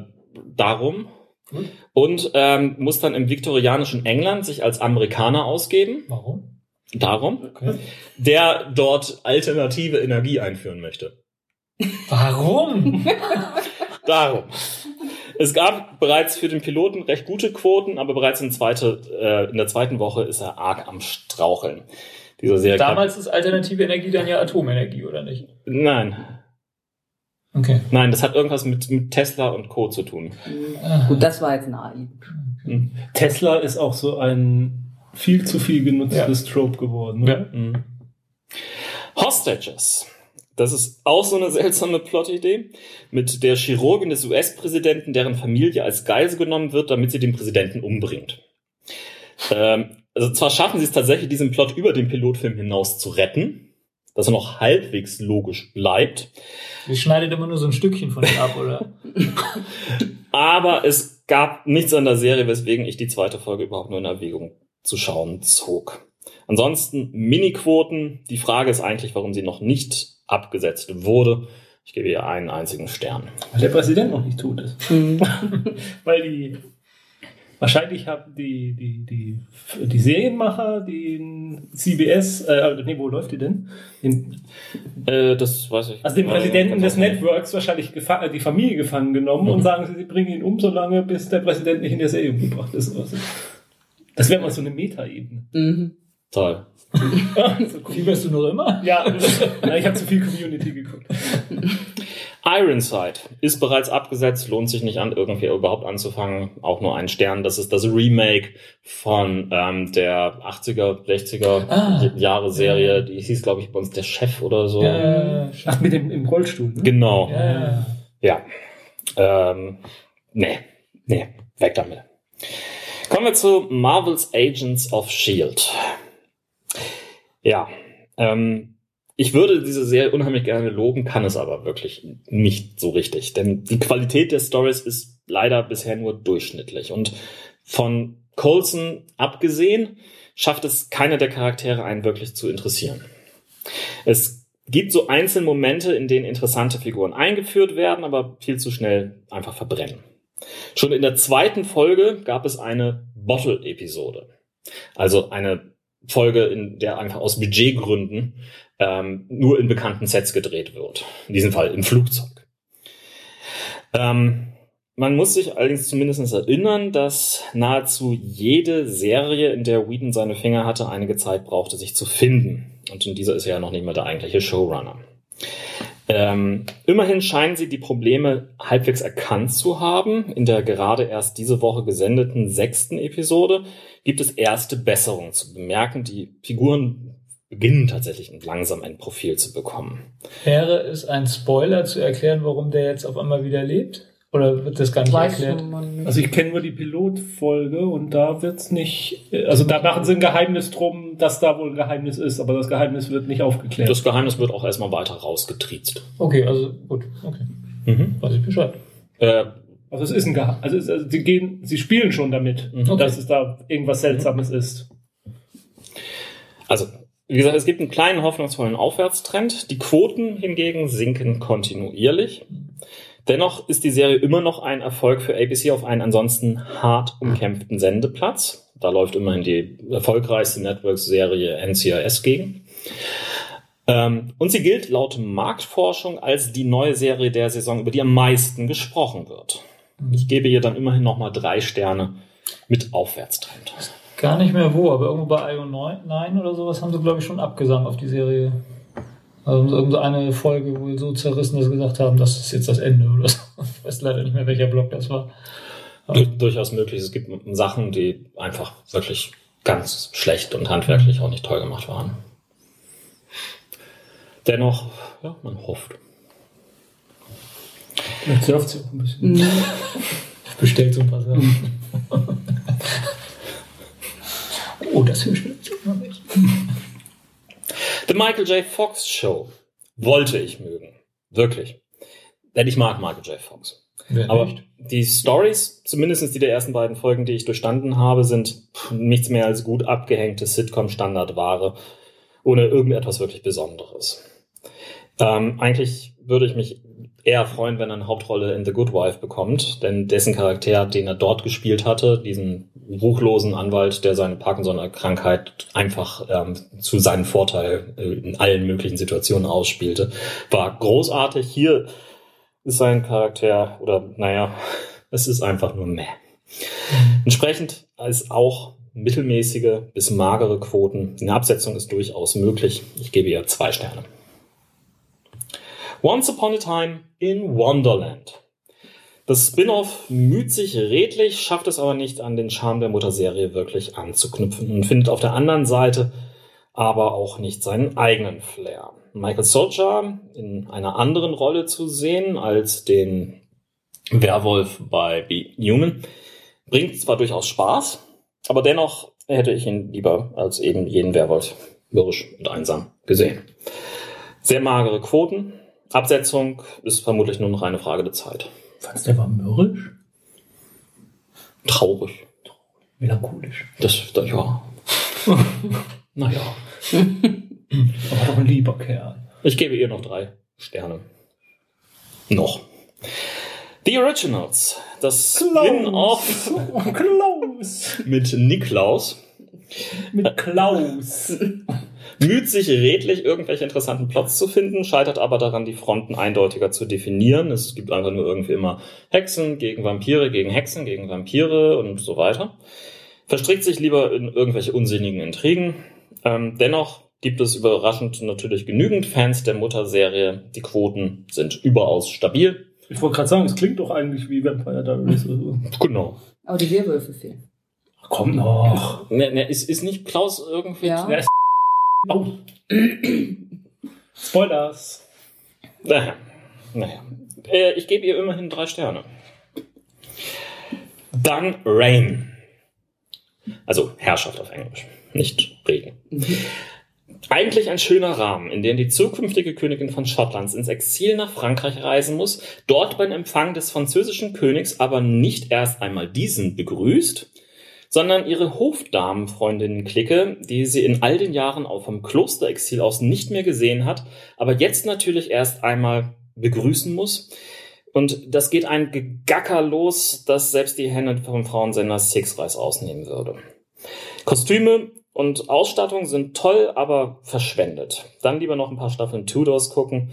darum. Gut. Und ähm, muss dann im viktorianischen England sich als Amerikaner ausgeben. Warum? Darum. Okay. Der dort alternative Energie einführen möchte. Warum? *laughs* Darum. Es gab bereits für den Piloten recht gute Quoten, aber bereits in, zweite, äh, in der zweiten Woche ist er arg am Straucheln. Diese Serie Damals ist alternative Energie dann ja Atomenergie, oder nicht? Nein, Okay. nein, das hat irgendwas mit, mit Tesla und Co. zu tun. Gut, das war jetzt naiv. Tesla ist auch so ein viel zu viel genutztes Trope geworden. Ne? Mhm. Hostages. Das ist auch so eine *laughs* seltsame Plotidee mit der Chirurgin des US-Präsidenten, deren Familie als Geisel genommen wird, damit sie den Präsidenten umbringt. Ähm, also zwar schaffen sie es tatsächlich, diesen Plot über den Pilotfilm hinaus zu retten, dass er noch halbwegs logisch bleibt, Sie schneidet immer nur so ein Stückchen von ihr ab, oder? *laughs* aber es gab nichts an der Serie, weswegen ich die zweite Folge überhaupt nur in Erwägung zu schauen zog. Ansonsten Mini-Quoten. Die Frage ist eigentlich, warum sie noch nicht abgesetzt wurde. Ich gebe ihr einen einzigen Stern. Weil der Präsident noch nicht tot ist. Mhm. *laughs* Weil die Wahrscheinlich haben die, die, die, die Serienmacher, den CBS, äh, nee, wo läuft die denn? Den, Äh, das weiß ich. also den Äh, Präsidenten kann des. Networks wahrscheinlich die Familie gefangen genommen und Mhm. sagen sie, sie bringen ihn um, solange bis der Präsident nicht in der Serie umgebracht ist. Also, das wäre mal so eine Metaebene. Mhm. Toll. *laughs* so cool. Fieberst du noch immer? Ja, *laughs* na, ich habe zu viel Community geguckt. Ironside ist bereits abgesetzt, lohnt sich nicht an, irgendwie überhaupt anzufangen. Auch nur ein Stern. Das ist das Remake von ähm, der 80er, 60er Ah. Jahre Serie. Die hieß, glaube ich, bei uns der Chef oder so. Ja, Ach, mit dem im Rollstuhl. Ne? Genau. ja. Ja. Ähm, nee, nee, weg damit. Kommen wir zu Marvel's Agents of Shield. Ja, ähm, ich würde diese Serie unheimlich gerne loben, kann es aber wirklich nicht so richtig. Denn die Qualität der Stories ist leider bisher nur durchschnittlich. Und von Coulson abgesehen, schafft es keiner der Charaktere einen wirklich zu interessieren. Es gibt so einzelne Momente, in denen interessante Figuren eingeführt werden, aber viel zu schnell einfach verbrennen. Schon in der zweiten Folge gab es eine Bottle-Episode. Also eine Folge, in der einfach aus Budgetgründen ähm, nur in bekannten Sets gedreht wird. In diesem Fall im Flugzeug. Ähm, man muss sich allerdings zumindest erinnern, dass nahezu jede Serie, in der Whedon seine Finger hatte, einige Zeit brauchte, sich zu finden. Und in dieser ist er ja noch nicht mal der eigentliche Showrunner. Ähm, immerhin scheinen sie die Probleme halbwegs erkannt zu haben. In der gerade erst diese Woche gesendeten sechsten Episode gibt es erste Besserungen zu bemerken. Die Figuren beginnen tatsächlich langsam ein Profil zu bekommen. Wäre es ein Spoiler zu erklären, warum der jetzt auf einmal wieder lebt? Oder wird das gar nicht Weiß erklärt? nicht. Also ich kenne nur die Pilotfolge und da wird's nicht, also da machen sie ein Geheimnis drum, dass da wohl ein Geheimnis ist, aber das Geheimnis wird nicht aufgeklärt. Das Geheimnis wird auch erstmal weiter rausgetriezt. Okay, also gut, okay. Mhm. Weiß ich Bescheid. Äh, also es ist ein Geheimnis, also, es- also sie gehen, sie spielen schon damit, Mhm. dass es da irgendwas Seltsames ist. Also, wie gesagt, es gibt einen kleinen hoffnungsvollen Aufwärtstrend. Die Quoten hingegen sinken kontinuierlich. Dennoch ist die Serie immer noch ein Erfolg für ABC auf einen ansonsten hart umkämpften Sendeplatz. Da läuft immerhin die erfolgreichste Networks-Serie NCIS gegen. Ähm, und sie gilt laut Marktforschung als die neue Serie der Saison, über die am meisten gesprochen wird. Ich gebe ihr dann immerhin nochmal drei Sterne mit Aufwärtstrend. Gar nicht mehr wo, aber irgendwo bei IO 9 oder sowas haben sie, glaube ich, schon abgesandt auf die Serie. Also irgend so eine Folge wohl so zerrissen, dass sie gesagt haben, das ist jetzt das Ende oder so. *laughs* Ich weiß leider nicht mehr, welcher Blog das war. Du- durchaus möglich. Es gibt Sachen, die einfach wirklich ganz schlecht und handwerklich auch nicht toll gemacht waren. Dennoch, ja, man hofft. Vielleicht surft sie auch ein bisschen. Mhm. *laughs* Bestellt so ein paar Sachen. *laughs* oh, das höre ich nicht. The Michael J. Fox Show wollte ich mögen. Wirklich. Denn ich mag Michael J. Fox. Wer Aber nicht? die Stories, zumindest die der ersten beiden Folgen, die ich durchstanden habe, sind nichts mehr als gut abgehängte Sitcom-Standardware, ohne irgendetwas wirklich Besonderes. Ähm, eigentlich würde ich mich eher freuen, wenn er eine Hauptrolle in The Good Wife bekommt, denn dessen Charakter, den er dort gespielt hatte, diesen ruchlosen Anwalt, der seine Parkinson-Krankheit einfach ähm, zu seinem Vorteil äh, in allen möglichen Situationen ausspielte, war großartig. Hier ist sein Charakter, oder naja, *laughs* es ist einfach nur meh. Entsprechend als auch mittelmäßige bis magere Quoten. Eine Absetzung ist durchaus möglich. Ich gebe ihr zwei Sterne. Once Upon a Time in Wonderland. Das Spin-off müht sich redlich, schafft es aber nicht an den Charme der Mutterserie wirklich anzuknüpfen und findet auf der anderen Seite aber auch nicht seinen eigenen Flair. Michael Solskjaer in einer anderen Rolle zu sehen als den Werwolf bei Be Human bringt zwar durchaus Spaß, aber dennoch hätte ich ihn lieber als eben jeden Werwolf mürrisch und einsam gesehen. Sehr magere Quoten. Absetzung ist vermutlich nur noch eine Frage der Zeit. Fandst du, der war mürrisch? Traurig. Melancholisch. Das, das ja. *laughs* naja. Aber doch ein lieber Kerl. Ich gebe ihr noch drei Sterne. Noch. The Originals. Das Spin-off. *laughs* Klaus. mit Niklaus. Mit Klaus. Müht sich redlich, irgendwelche interessanten Plots zu finden, scheitert aber daran, die Fronten eindeutiger zu definieren. Es gibt einfach nur irgendwie immer Hexen gegen Vampire, gegen Hexen, gegen Vampire und so weiter. Verstrickt sich lieber in irgendwelche unsinnigen Intrigen. Ähm, dennoch gibt es überraschend natürlich genügend Fans der Mutterserie. Die Quoten sind überaus stabil. Ich wollte gerade sagen, es klingt doch eigentlich wie Vampire Diaries. Genau. Aber die Werwölfe fehlen. Komm noch. Ne, ne, ist, ist nicht Klaus irgendwie... Ja. Wer Au. Spoilers. Naja. naja. Äh, ich gebe ihr immerhin drei Sterne. Dann Rain. Also Herrschaft auf Englisch, nicht Regen. Eigentlich ein schöner Rahmen, in dem die zukünftige Königin von Schottlands ins Exil nach Frankreich reisen muss, dort beim Empfang des französischen Königs aber nicht erst einmal diesen begrüßt, sondern ihre Hofdamenfreundinnen-Clique, die sie in all den Jahren auch vom Klosterexil aus nicht mehr gesehen hat, aber jetzt natürlich erst einmal begrüßen muss. Und das geht ein Gegacker los, das selbst die Hände vom Frauensender Six Reis ausnehmen würde. Kostüme und Ausstattung sind toll, aber verschwendet. Dann lieber noch ein paar Staffeln Tudors gucken.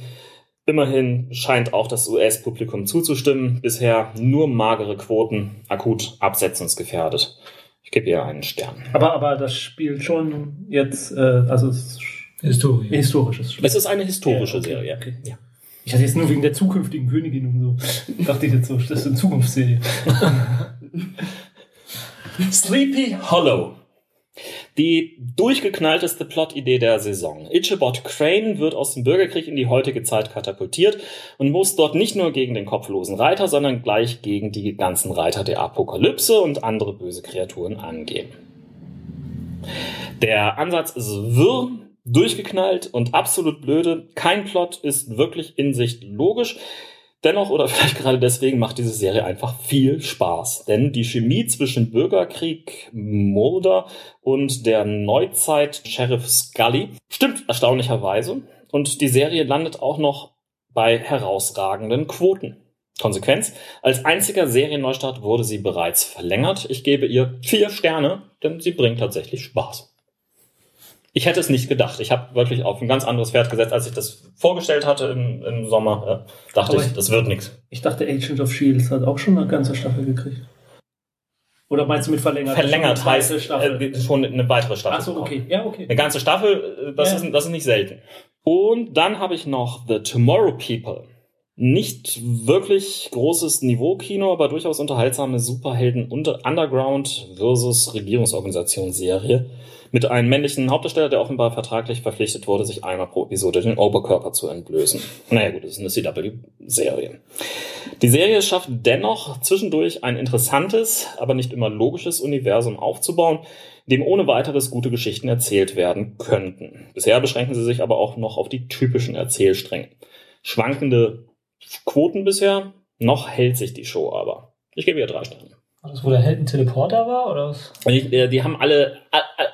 Immerhin scheint auch das US-Publikum zuzustimmen. Bisher nur magere Quoten, akut absetzungsgefährdet. Ich gebe ihr einen Stern. Aber, aber das spielt schon jetzt, äh, also es ist Historie. historisches Spiel. Es ist eine historische Ja, okay, Serie. okay. Ja. Ich hatte jetzt nur wegen der zukünftigen Königin und so. Dachte ich jetzt so, das ist eine Zukunftsserie. *laughs* Sleepy Hollow. Die durchgeknallteste Plotidee der Saison. Ichabod Crane wird aus dem Bürgerkrieg in die heutige Zeit katapultiert und muss dort nicht nur gegen den kopflosen Reiter, sondern gleich gegen die ganzen Reiter der Apokalypse und andere böse Kreaturen angehen. Der Ansatz ist wirr, durchgeknallt und absolut blöde. Kein Plot ist wirklich in sich logisch. Dennoch oder *laughs* vielleicht gerade deswegen macht diese Serie einfach viel Spaß. Denn die Chemie zwischen Bürgerkrieg Mulder und der Neuzeit Sheriff Scully stimmt erstaunlicherweise. Und die Serie landet auch noch bei herausragenden Quoten. Konsequenz, als einziger Serienneustart wurde sie bereits verlängert. Ich gebe ihr vier Sterne, denn sie bringt tatsächlich Spaß. Ich hätte es nicht gedacht. Ich habe wirklich auf ein ganz anderes Pferd gesetzt, als ich das vorgestellt hatte im, im Sommer. Äh, dachte ich, ich- das wird nichts. Ich dachte, Agent of Shields hat auch schon eine ganze Staffel gekriegt. Oder meinst du mit verlängert? Verlängert heißt äh, schon eine weitere Staffel. Ach so, okay. Ja, okay. Eine ganze Staffel, äh, das, Ja. ist, das ist nicht selten. Und dann habe ich noch The Tomorrow People. Nicht wirklich großes Niveau-Kino, aber durchaus unterhaltsame Superhelden unter Underground versus Regierungsorganisation-Serie mit einem männlichen Hauptdarsteller, der offenbar vertraglich verpflichtet wurde, sich einmal pro Episode den Oberkörper zu entblößen. Naja gut, das ist eine CW-Serie. Die Serie schafft dennoch zwischendurch ein interessantes, aber nicht immer logisches Universum aufzubauen, dem ohne weiteres gute Geschichten erzählt werden könnten. Bisher beschränken sie sich aber auch noch auf die typischen Erzählstränge. Schwankende Quoten bisher, noch hält sich die Show aber. Ich gebe ihr drei Sterne. War das, wo der Held ein Teleporter war? Oder was? Die, äh, die haben alle,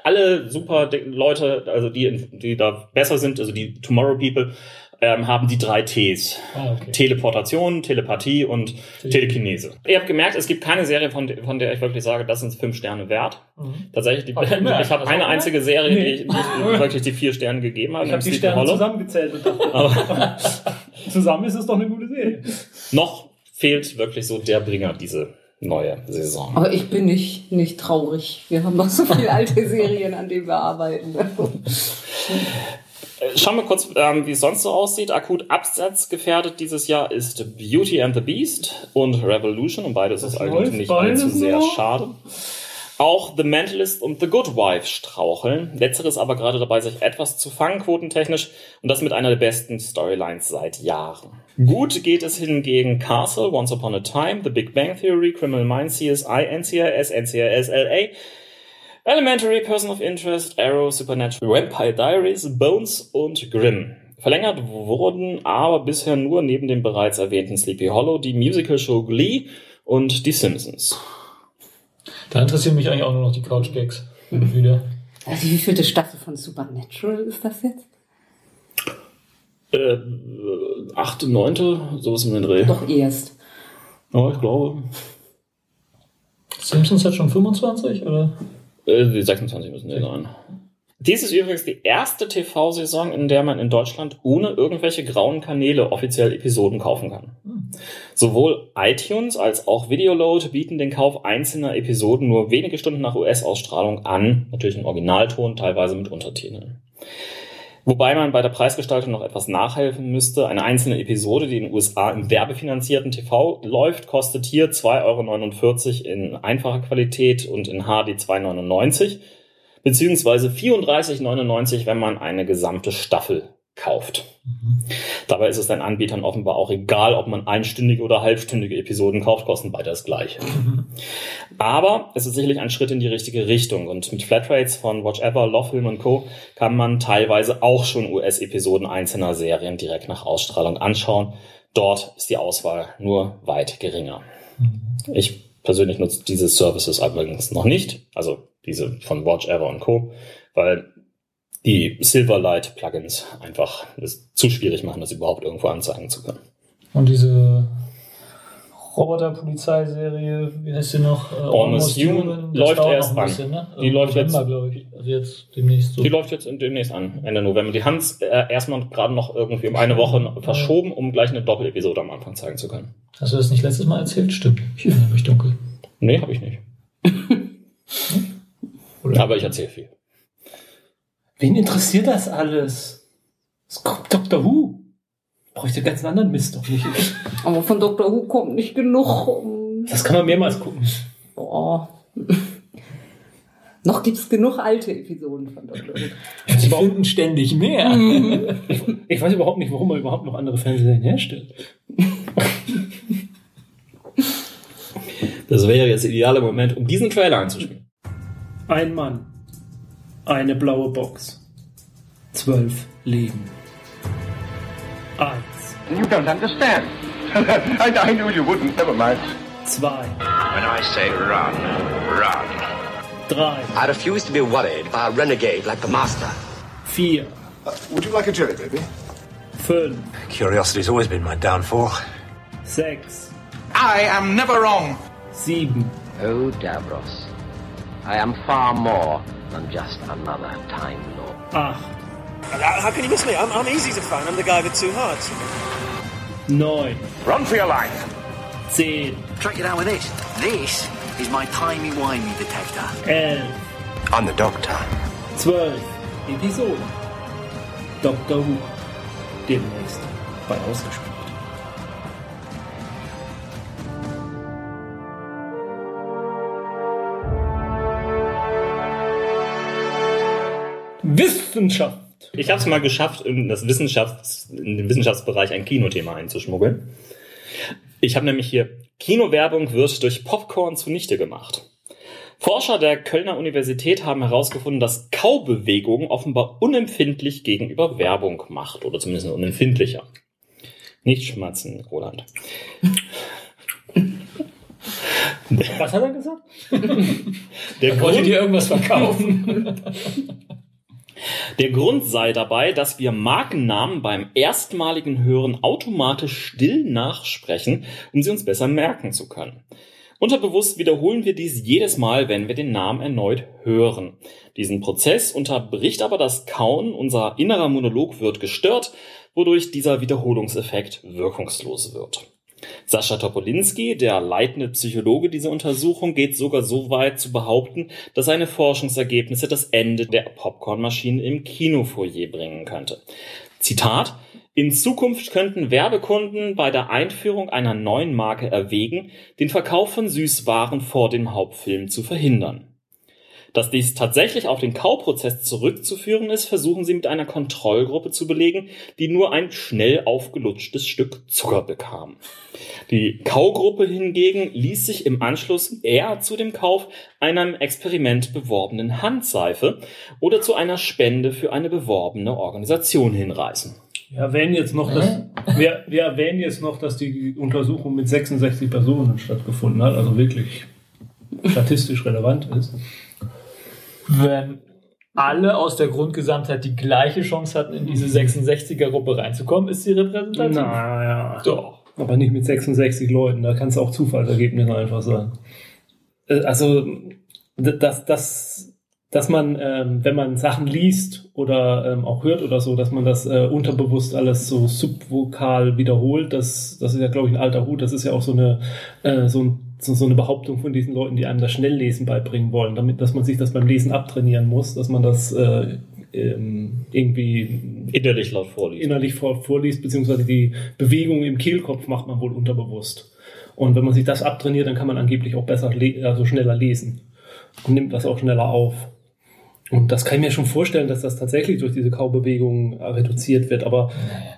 alle super Leute, also die, die da besser sind, also die Tomorrow People, ähm, haben die drei Ts. Ah, okay. Teleportation, Telepathie und Tele- Telekinese. Ihr habt gemerkt, es gibt keine Serie, von, von der ich wirklich sage, das sind fünf Sterne wert. Mhm. Tatsächlich, die, ich *laughs* ich habe eine einzige Serie, die Nee. ich die wirklich die vier Sterne gegeben habe. Ich habe die Sterne Hollow. zusammengezählt *laughs* zusammen ist es doch eine gute Serie. *laughs* Noch fehlt wirklich so der Bringer diese neue Saison. Aber ich bin nicht, nicht traurig. Wir haben noch so viele alte *laughs* Serien, an denen wir arbeiten. Äh, Schauen wir kurz, ähm, wie es sonst so aussieht. Akut absatzgefährdet dieses Jahr ist Beauty and the Beast und Revolution und beides Das ist eigentlich nicht allzu sehr noch? schade. Auch The Mentalist und The Good Wife straucheln. Letzteres aber gerade dabei, sich etwas zu fangen, quotentechnisch, und das mit einer der besten Storylines seit Jahren. Gut geht es hingegen Castle, Once Upon a Time, The Big Bang Theory, Criminal Minds, CSI, NCIS, NCIS LA, Elementary, Person of Interest, Arrow, Supernatural, Vampire Diaries, Bones und Grimm. Verlängert wurden aber bisher nur neben dem bereits erwähnten Sleepy Hollow die Musical-Show Glee und die Simpsons. Da interessieren mich eigentlich auch nur noch die Couch-Gags. Wieder. Also wie vielte Staffel von Supernatural ist das jetzt? Äh, achte, neunte, sowas um den Dreh. Doch erst. Ja, ich glaube. Simpsons hat schon 25, oder? Äh, die 26 müssen die sein. Dies ist übrigens die erste TV-Saison, in der man in Deutschland ohne irgendwelche grauen Kanäle offiziell Episoden kaufen kann. Sowohl iTunes als auch Videoload bieten den Kauf einzelner Episoden nur wenige Stunden nach US-Ausstrahlung an, natürlich im Originalton, teilweise mit Untertiteln. Wobei man bei der Preisgestaltung noch etwas nachhelfen müsste. Eine einzelne Episode, die in den USA im werbefinanzierten TV läuft, kostet hier 2,49 Euro in einfacher Qualität und in HD 2,99 beziehungsweise 34,99, wenn man eine gesamte Staffel kauft. Dabei ist es den Anbietern offenbar auch egal, ob man einstündige oder halbstündige Episoden kauft, kosten beide das gleiche. Aber es ist sicherlich ein Schritt in die richtige Richtung und mit Flatrates von Watch Ever, Love Film Co. kann man teilweise auch schon US-Episoden einzelner Serien direkt nach Ausstrahlung anschauen. Dort ist die Auswahl nur weit geringer. Ich persönlich nutze diese Services übrigens noch nicht, also diese von Watch Ever und Co., weil die Silverlight Plugins einfach es zu schwierig machen, das überhaupt irgendwo anzeigen zu können. Und diese Roboter-Polizeiserie, wie heißt sie noch? Äh, Almost Human, das läuft erst an. bisschen, ne? Die läuft jetzt- glaube ich, jetzt demnächst so. Die läuft jetzt demnächst an, Ende November. Die haben es äh, erstmal gerade noch irgendwie um eine Woche verschoben, um gleich eine Doppelepisode am Anfang zeigen zu können. Hast du das nicht letztes Mal erzählt? Stimmt. Ich erinnere mich dunkel. Nee, habe ich nicht. *laughs* Oder? Aber ich erzähle viel. Wen interessiert das alles? Es kommt Dr. Who. Bräuchte ganz anderen Mist doch nicht. Aber von Dr. Who kommt nicht genug. um- Das kann man mehrmals gucken. Boah. *laughs* Noch gibt's genug alte Episoden von Dr. Who. Sie finden ständig mehr. *laughs* Ich weiß überhaupt nicht, warum man überhaupt noch andere Fernsehserien herstellt. *laughs* Das wäre jetzt der ideale Moment, um diesen Trailer einzuspielen. Ein Mann. Eine blaue Box. Zwölf Leben. Eins. You don't understand. *laughs* I, I knew you wouldn't. Never mind. Zwei. When I say run, run. Drei. I refuse to be worried by a renegade like the Master. Vier. Uh, would you like a jelly, baby? Fünf. Curiosity's always been my downfall. Sechs. I am never wrong. Sieben. Oh, Davros, I am far more than just another Time Lord. Acht. How can you miss me? I'm, I'm easy to find. I'm the guy with two hearts. Neun. Run for your life. Zehn. Track it out with this. This is my timey-wimey detector. Elf. I'm the doctor. Zwölf. Episoden. Dr. Who. Demnächst bei Ausgespielt. Wissenschaft. Ich habe es mal geschafft, in, das Wissenschafts-, in den Wissenschaftsbereich ein Kinothema einzuschmuggeln. Ich habe nämlich hier Kinowerbung wird durch Popcorn zunichte gemacht. Forscher der Kölner Universität haben herausgefunden, dass Kaubewegung offenbar unempfindlich gegenüber Werbung macht oder zumindest unempfindlicher. Nicht schmatzen, Roland. Was hat er gesagt? Der Wollt Grund, ihr irgendwas verkaufen? *laughs* der Grund sei dabei, dass wir Markennamen beim erstmaligen Hören automatisch still nachsprechen, um sie uns besser merken zu können. Unterbewusst wiederholen wir dies jedes Mal, wenn wir den Namen erneut hören. Diesen Prozess unterbricht aber das Kauen, unser innerer Monolog wird gestört, wodurch dieser Wiederholungseffekt wirkungslos wird. Sascha Topolinski, der leitende Psychologe dieser Untersuchung, geht sogar so weit zu behaupten, dass seine Forschungsergebnisse das Ende der Popcornmaschine im Kinofoyer bringen könnte. Zitat in Zukunft könnten Werbekunden bei der Einführung einer neuen Marke erwägen, den Verkauf von Süßwaren vor dem Hauptfilm zu verhindern. Dass dies tatsächlich auf den Kauprozess zurückzuführen ist, versuchen sie mit einer Kontrollgruppe zu belegen, die nur ein schnell aufgelutschtes Stück Zucker bekam. Die Kaugruppe hingegen ließ sich im Anschluss eher zu dem Kauf einer im Experiment beworbenen Handseife oder zu einer Spende für eine beworbene Organisation hinreißen. Wir erwähnen jetzt noch, dass, wir, wir erwähnen jetzt noch, dass die Untersuchung mit 66 Personen stattgefunden hat, also wirklich statistisch relevant ist. Wenn alle aus der Grundgesamtheit die gleiche Chance hatten, in diese 66er-Gruppe reinzukommen, ist sie repräsentativ. Naja. Doch. Aber nicht mit 66 Leuten, da kann es auch Zufallsergebnisse einfach sein. äh, also dass, dass, dass man, ähm, wenn man Sachen liest oder ähm, auch hört oder so, dass man das äh, unterbewusst alles so subvokal wiederholt, das, das ist ja, glaube ich, ein alter Hut. Das ist ja auch so eine, äh, so, ein, so, so eine Behauptung von diesen Leuten, die einem das Schnelllesen beibringen wollen, damit, dass man sich das beim Lesen abtrainieren muss, dass man das äh, ähm, irgendwie innerlich laut vorliest. Innerlich vor, vorliest, beziehungsweise die Bewegung im Kehlkopf macht man wohl unterbewusst. Und wenn man sich das abtrainiert, dann kann man angeblich auch besser, also schneller lesen und nimmt das auch schneller auf. Und das kann ich mir schon vorstellen, dass das tatsächlich durch diese Kaubewegung reduziert wird. Aber,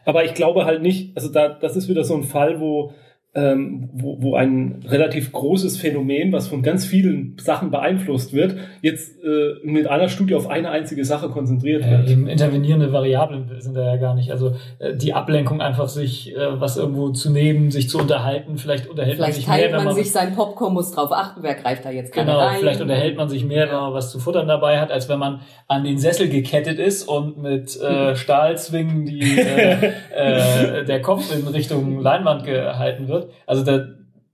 aber ich glaube halt nicht, also da, das ist wieder so ein Fall, wo ähm, wo, wo ein relativ großes Phänomen, was von ganz vielen Sachen beeinflusst wird, jetzt äh, mit einer Studie auf eine einzige Sache konzentriert Ja, wird. eben intervenierende Variablen sind da ja gar nicht. Also äh, die Ablenkung einfach sich äh, was irgendwo zu nehmen, sich zu unterhalten, vielleicht unterhält man Vielleicht sich teilt mehr, wenn man man sich sein Popcorn, muss drauf achten, wer greift da jetzt gerade Genau, rein. vielleicht unterhält man sich mehr, wenn man was zu futtern dabei hat, als wenn man an den Sessel gekettet ist und mit äh, *laughs* Stahlzwingen die, äh, äh, der Kopf in Richtung Leinwand gehalten wird. Also da,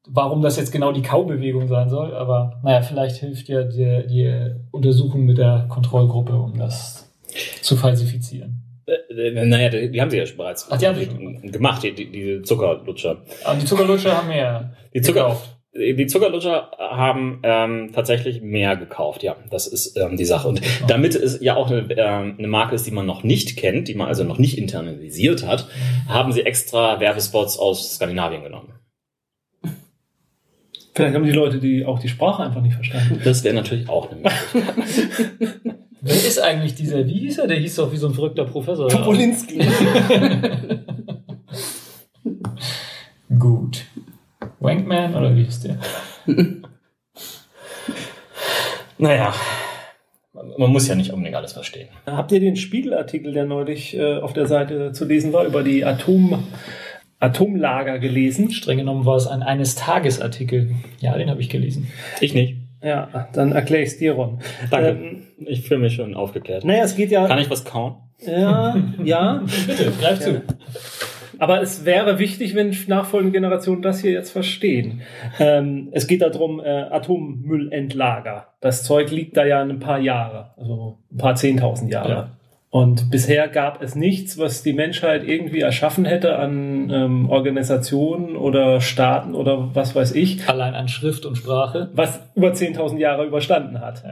warum das jetzt genau die Kaubewegung sein soll, aber naja, vielleicht hilft ja die, die Untersuchung mit der Kontrollgruppe, um das zu falsifizieren. Äh, naja, die, die haben sie ja schon bereits Ach, die haben sie gemacht, die, die, diese Zuckerlutscher. Aber die Zuckerlutscher haben mehr Die Zucker, gekauft. die Zuckerlutscher haben ähm, tatsächlich mehr gekauft, ja. Das ist ähm, die Sache. Und damit es ja auch eine, ähm, eine Marke ist, die man noch nicht kennt, die man also noch nicht internalisiert hat, haben sie extra Werbespots aus Skandinavien genommen. Vielleicht haben die Leute die auch die Sprache einfach nicht verstanden. Das wäre natürlich auch eine Möglichkeit. *laughs* Wer ist eigentlich dieser, wie hieß er? Der hieß doch wie so ein verrückter Professor. Topolinski. *laughs* Gut. Wankman oder wie hieß der? *laughs* naja, man muss ja nicht unbedingt alles verstehen. Habt ihr den Spiegelartikel, der neulich äh, auf der Seite zu lesen war, über die Atom, Atomlager gelesen? Streng genommen war es ein eines Tages Artikel. Ja, den habe ich gelesen. Ich nicht. Ja, dann erkläre ich es dir, Ron. Danke. Ähm, ich fühle mich schon aufgeklärt. naja, es geht ja. Kann ich was kauen? Ja, ja. *laughs* Bitte, greif zu. Aber es wäre wichtig, wenn nachfolgende Generationen das hier jetzt verstehen. Ähm, es geht darum, äh, Atommüllendlager. Das Zeug liegt da ja ein paar Jahre, also ein paar Zehntausend Jahre. Ja. Und bisher gab es nichts, was die Menschheit irgendwie erschaffen hätte an ähm, Organisationen oder Staaten oder was weiß ich, Allein an Schrift und Sprache. was über 10.000 Jahre überstanden hat.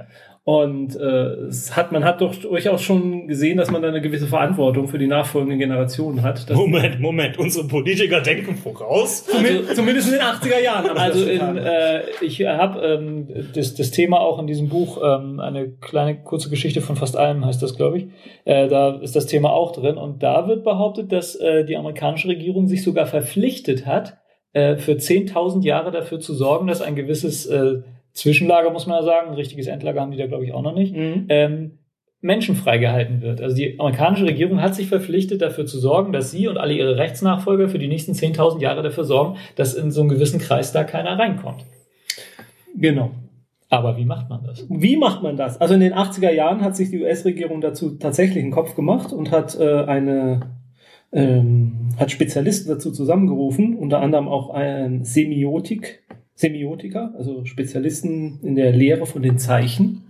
Und äh, es hat, man hat doch durchaus schon gesehen, dass man da eine gewisse Verantwortung für die nachfolgenden Generationen hat. Moment, Moment, unsere Politiker denken voraus. zumindest, zumindest in den 80er Jahren. haben sie Also in, äh, ich habe ähm, das, das Thema auch in diesem Buch, ähm, eine kleine kurze Geschichte von fast allem heißt das, glaube ich. Äh, da ist das Thema auch drin und da wird behauptet, dass äh, die amerikanische Regierung sich sogar verpflichtet hat, äh, für 10.000 Jahre dafür zu sorgen, dass ein gewisses äh, Zwischenlager, muss man ja sagen, ein richtiges Endlager haben die da, glaube ich, auch noch nicht, Mhm. ähm, menschenfrei gehalten wird. Also die amerikanische Regierung hat sich verpflichtet, dafür zu sorgen, dass sie und alle ihre Rechtsnachfolger für die nächsten 10.000 Jahre dafür sorgen, dass in so einen gewissen Kreis da keiner reinkommt. Genau. Aber wie macht man das? Wie macht man das? Also in den 80er Jahren hat sich die US-Regierung dazu tatsächlich einen Kopf gemacht und hat äh, eine ähm, hat Spezialisten dazu zusammengerufen, unter anderem auch ein Semiotik, Semiotiker, also Spezialisten in der Lehre von den Zeichen.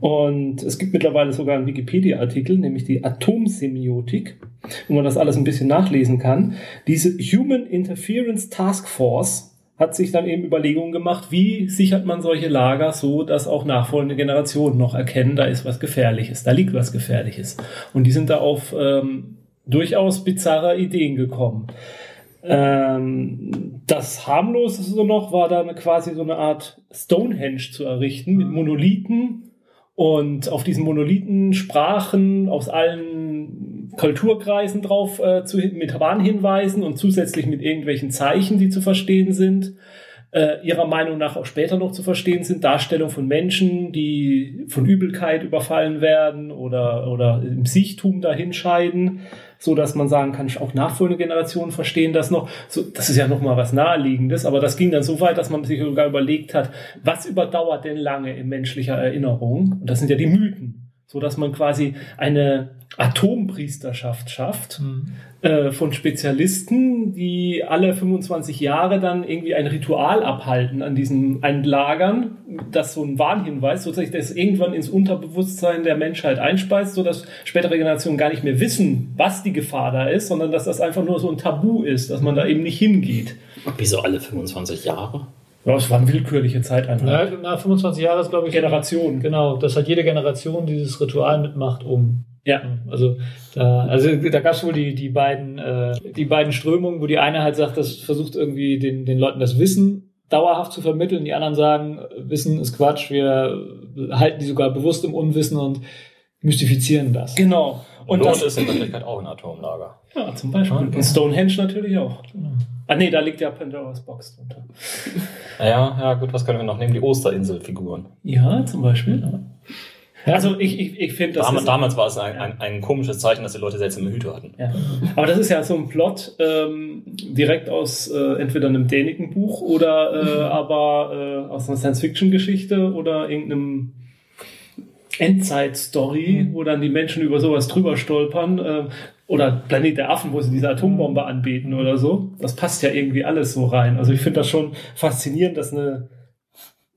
Und es gibt mittlerweile sogar einen Wikipedia-Artikel, nämlich die Atomsemiotik, wo man das alles ein bisschen nachlesen kann. Diese Human Interference Task Force hat sich dann eben Überlegungen gemacht, wie sichert man solche Lager so, dass auch nachfolgende Generationen noch erkennen, da ist was Gefährliches, da liegt was Gefährliches. Und die sind da auf ähm, durchaus bizarre Ideen gekommen. Ähm, das harmloseste noch war dann quasi so eine Art Stonehenge zu errichten mit Monolithen und auf diesen Monolithen Sprachen aus allen Kulturkreisen drauf äh, zu, mit Warnhinweisen und zusätzlich mit irgendwelchen Zeichen, die zu verstehen sind. Äh, ihrer Meinung nach auch später noch zu verstehen sind, Darstellung von Menschen, die von Übelkeit überfallen werden oder, oder im Siechtum dahinscheiden, so dass man sagen kann, auch nachfolgende Generationen verstehen das noch. So, das ist ja noch mal was Naheliegendes, aber das ging dann so weit, dass man sich sogar überlegt hat, was überdauert denn lange in menschlicher Erinnerung? Und das sind ja die Mythen, so dass man quasi eine Atompriesterschaft schafft äh, von Spezialisten, die alle 25 Jahre dann irgendwie ein Ritual abhalten an diesen Endlagern das so ein Warnhinweis, sodass das irgendwann ins Unterbewusstsein der Menschheit einspeist, sodass spätere Generationen gar nicht mehr wissen, was die Gefahr da ist, sondern dass das einfach nur so ein Tabu ist, dass man da eben nicht hingeht. Wieso alle 25 Jahre? Ja, es waren willkürliche Zeiteinheiten. Na, nach 25 Jahren ist, glaube ich, Generation. Genau, dass halt jede Generation dieses Ritual mitmacht, um. Ja. Also da, also da gab es wohl die, die beiden äh, die beiden Strömungen, wo die eine halt sagt, das versucht irgendwie den, den Leuten das Wissen dauerhaft zu vermitteln, die anderen sagen, Wissen ist Quatsch, wir halten die sogar bewusst im Unwissen und mystifizieren das. Genau. Und, Und Mond das ist in Wirklichkeit auch ein Atomlager. Ja, zum Beispiel. Und Stonehenge natürlich auch. Ah nee, da liegt ja Pandoras Box drunter. Ja, ja, gut, was können wir noch nehmen? Die Osterinsel-Figuren. Ja, zum Beispiel. Also ich, ich, ich finde, das Damals, damals war es ein, ein, ein komisches Zeichen, dass die Leute seltsame Hüte hatten. ja. Aber das ist ja so ein Plot ähm, direkt aus äh, entweder einem Däniken-Buch oder äh, aber äh, aus einer Science-Fiction-Geschichte oder irgendeinem Endzeit-Story, wo dann die Menschen über sowas drüber stolpern. Oder Planet der Affen, wo sie diese Atombombe anbeten oder so. Das passt ja irgendwie alles so rein. Also ich finde das schon faszinierend, dass eine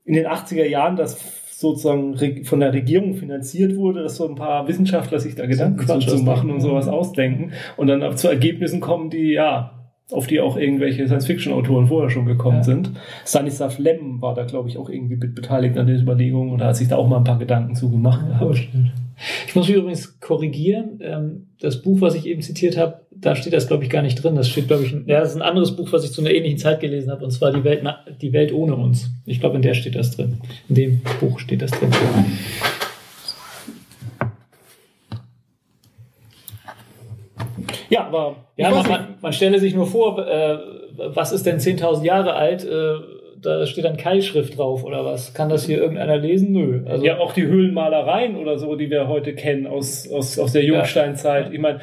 in den 80er Jahren das sozusagen von der Regierung finanziert wurde, dass so ein paar Wissenschaftler sich da Gedanken Quatsch zu machen und sowas ausdenken und dann zu Ergebnissen kommen, die ja auf die auch irgendwelche Science-Fiction-Autoren vorher schon gekommen Ja. sind. Stanislav Lem war da, glaube ich, auch irgendwie mit beteiligt an den Überlegungen und hat sich da auch mal ein paar Gedanken zu gemacht. Ja, gehabt. stimmt. Ich muss mich übrigens korrigieren. Ähm, das Buch, was ich eben zitiert habe, da steht das, glaube ich, gar nicht drin. Das steht, glaube ich, ein- ja, das ist ein anderes Buch, was ich zu einer ähnlichen Zeit gelesen habe, und zwar die Welt, die Welt ohne uns. Ich glaube, in der steht das drin. In dem Buch steht das drin. Ja, aber Ja, man, man stelle sich nur vor, äh, was ist denn 10.000 Jahre alt? Äh, da steht dann Keilschrift drauf oder was? Kann das hier irgendeiner lesen? Nö. Also, ja, auch die Höhlenmalereien oder so, die wir heute kennen aus, aus, aus der Jungsteinzeit. Ich meine,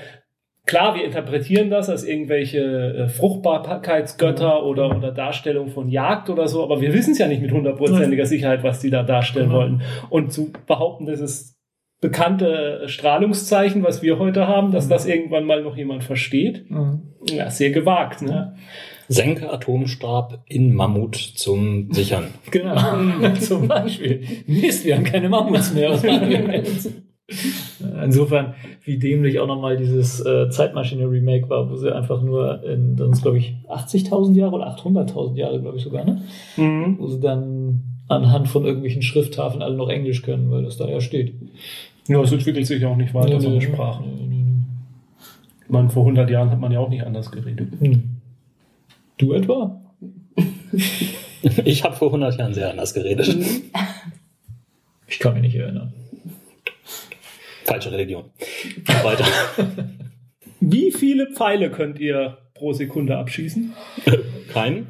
klar, wir interpretieren das als irgendwelche äh, Fruchtbarkeitsgötter oder, oder Darstellung von Jagd oder so, aber wir wissen es ja nicht mit hundertprozentiger Sicherheit, was die da darstellen Genau. wollten. Und zu behaupten, das ist bekannte Strahlungszeichen, was wir heute haben, dass das irgendwann mal noch jemand versteht, Mhm. ja, sehr gewagt. Ne? Senke Atomstab in Mammut zum Sichern. *laughs* Genau. *laughs* Zum Beispiel. Mist, wir haben keine Mammuts mehr. Insofern, wie dämlich auch nochmal dieses äh, Zeitmaschine-Remake war, wo sie einfach nur in, dann ist glaube ich 80.000 Jahre oder 800.000 Jahre, glaube ich sogar, ne? Mhm. Wo sie dann anhand von irgendwelchen Schrifttafeln alle noch Englisch können, weil das da ja steht. Ja, es entwickelt sich ja auch nicht weiter, so eine Sprache. Ich meine, vor 100 Jahren hat man ja auch nicht anders geredet. Hm. Du etwa? Ich habe vor 100 Jahren sehr anders geredet. Ich kann mich nicht erinnern. Falsche Religion. Weiter. Wie viele Pfeile könnt ihr pro Sekunde abschießen? Kein?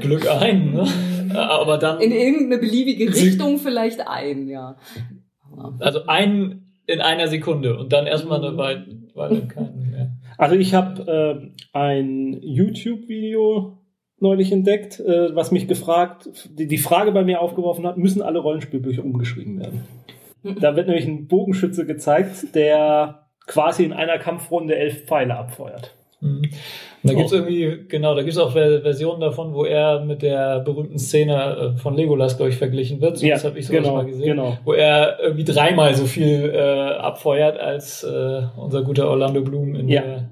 Glück ein, ne? Aber dann. In irgendeine beliebige Richtung vielleicht ein, ja. Also ein in einer Sekunde und dann erstmal eine Weile, keinen. Also ich habe äh, ein YouTube-Video neulich entdeckt, äh, was mich gefragt, die, die Frage bei mir aufgeworfen hat, müssen alle Rollenspielbücher umgeschrieben werden? Da wird nämlich ein Bogenschütze gezeigt, der quasi in einer Kampfrunde elf Pfeile abfeuert. Da gibt's irgendwie, genau, da gibt's auch Ver- Versionen davon, wo er mit der berühmten Szene äh, von Legolas, glaube ich, verglichen wird. So Ja, das habe ich sowas genau, mal gesehen. genau. Wo er irgendwie dreimal so viel äh, abfeuert als äh, unser guter Orlando Bloom in Ja. der.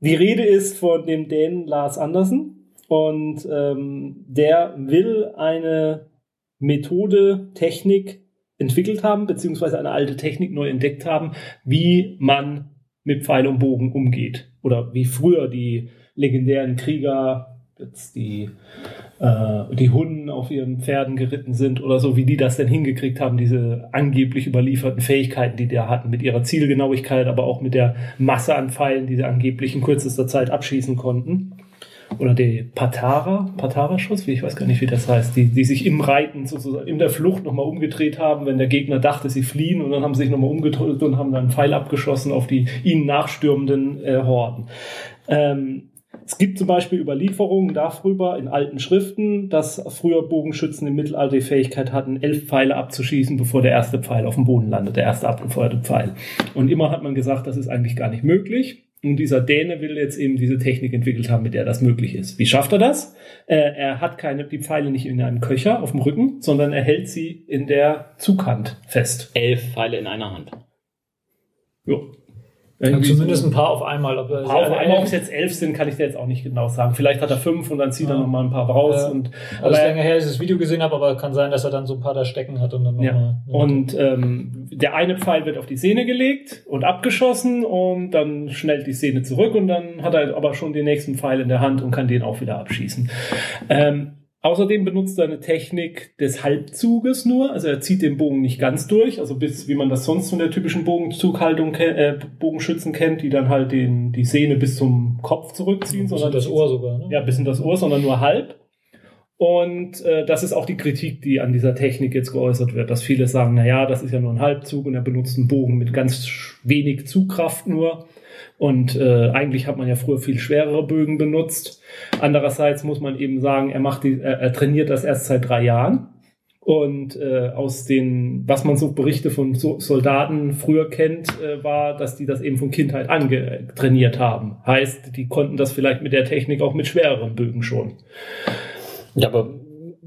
Die Rede ist von dem Dänen Lars Andersen und ähm, der will eine Methode, Technik entwickelt haben, beziehungsweise eine alte Technik neu entdeckt haben, wie man mit Pfeil und Bogen umgeht. Oder wie früher die legendären Krieger, jetzt die, äh, die Hunden auf ihren Pferden geritten sind oder so, wie die das denn hingekriegt haben, diese angeblich überlieferten Fähigkeiten, die die hatten, mit ihrer Zielgenauigkeit, aber auch mit der Masse an Pfeilen, die sie angeblich in kürzester Zeit abschießen konnten. Oder die Patara, Patara-Schuss, wie ich weiß gar nicht, wie das heißt, die, die sich im Reiten sozusagen in der Flucht nochmal umgedreht haben, wenn der Gegner dachte, sie fliehen und dann haben sie sich nochmal umgedreht und haben dann einen Pfeil abgeschossen auf die ihnen nachstürmenden äh, Horden. Ähm, es gibt zum Beispiel Überlieferungen darüber in alten Schriften, dass früher Bogenschützen im Mittelalter die Fähigkeit hatten, elf Pfeile abzuschießen, bevor der erste Pfeil auf dem Boden landet, der erste abgefeuerte Pfeil. Und immer hat man gesagt, das ist eigentlich gar nicht möglich. Und dieser Däne will jetzt eben diese Technik entwickelt haben, mit der das möglich ist. Wie schafft er das? Äh, er hat keine, die Pfeile nicht in einem Köcher auf dem Rücken, sondern er hält sie in der Zughand fest. Elf Pfeile in einer Hand. Jo. Ja, Irgendwie zumindest so. ein paar auf einmal. Ob, er- Auf einmal, er- ob es jetzt elf sind, kann ich dir jetzt auch nicht genau sagen. Vielleicht hat er fünf und dann zieht er Ja. noch mal ein paar raus. Ja. Und, ist aber länger her, dass ich das Video gesehen habe, aber kann sein, dass er dann so ein paar da stecken hat und dann Ja. nochmal. Und ähm, der eine Pfeil wird auf die Sehne gelegt und abgeschossen und dann schnellt die Sehne zurück und dann hat er aber schon den nächsten Pfeil in der Hand und kann den auch wieder abschießen. Ähm, außerdem benutzt er eine Technik des Halbzuges nur, also er zieht den Bogen nicht ganz durch, also bis wie man das sonst von der typischen Bogenzughaltung äh, Bogenschützen kennt, die dann halt den, die Sehne bis zum Kopf zurückziehen, sondern das Ohr sogar. Ne? ja, bis in das Ohr, sondern nur halb. Und äh, das ist auch die Kritik, die an dieser Technik jetzt geäußert wird, dass viele sagen, na ja, das ist ja nur ein Halbzug und er benutzt einen Bogen mit ganz wenig Zugkraft nur. Und äh, eigentlich hat man ja früher viel schwerere Bögen benutzt. Andererseits muss man eben sagen, er macht die, er, er trainiert das erst seit drei Jahren. Und äh, aus den, was man so Berichte von so Soldaten früher kennt, äh, war, dass die das eben von Kindheit an trainiert haben. Heißt, die konnten das vielleicht mit der Technik auch mit schwereren Bögen schon. Ja, aber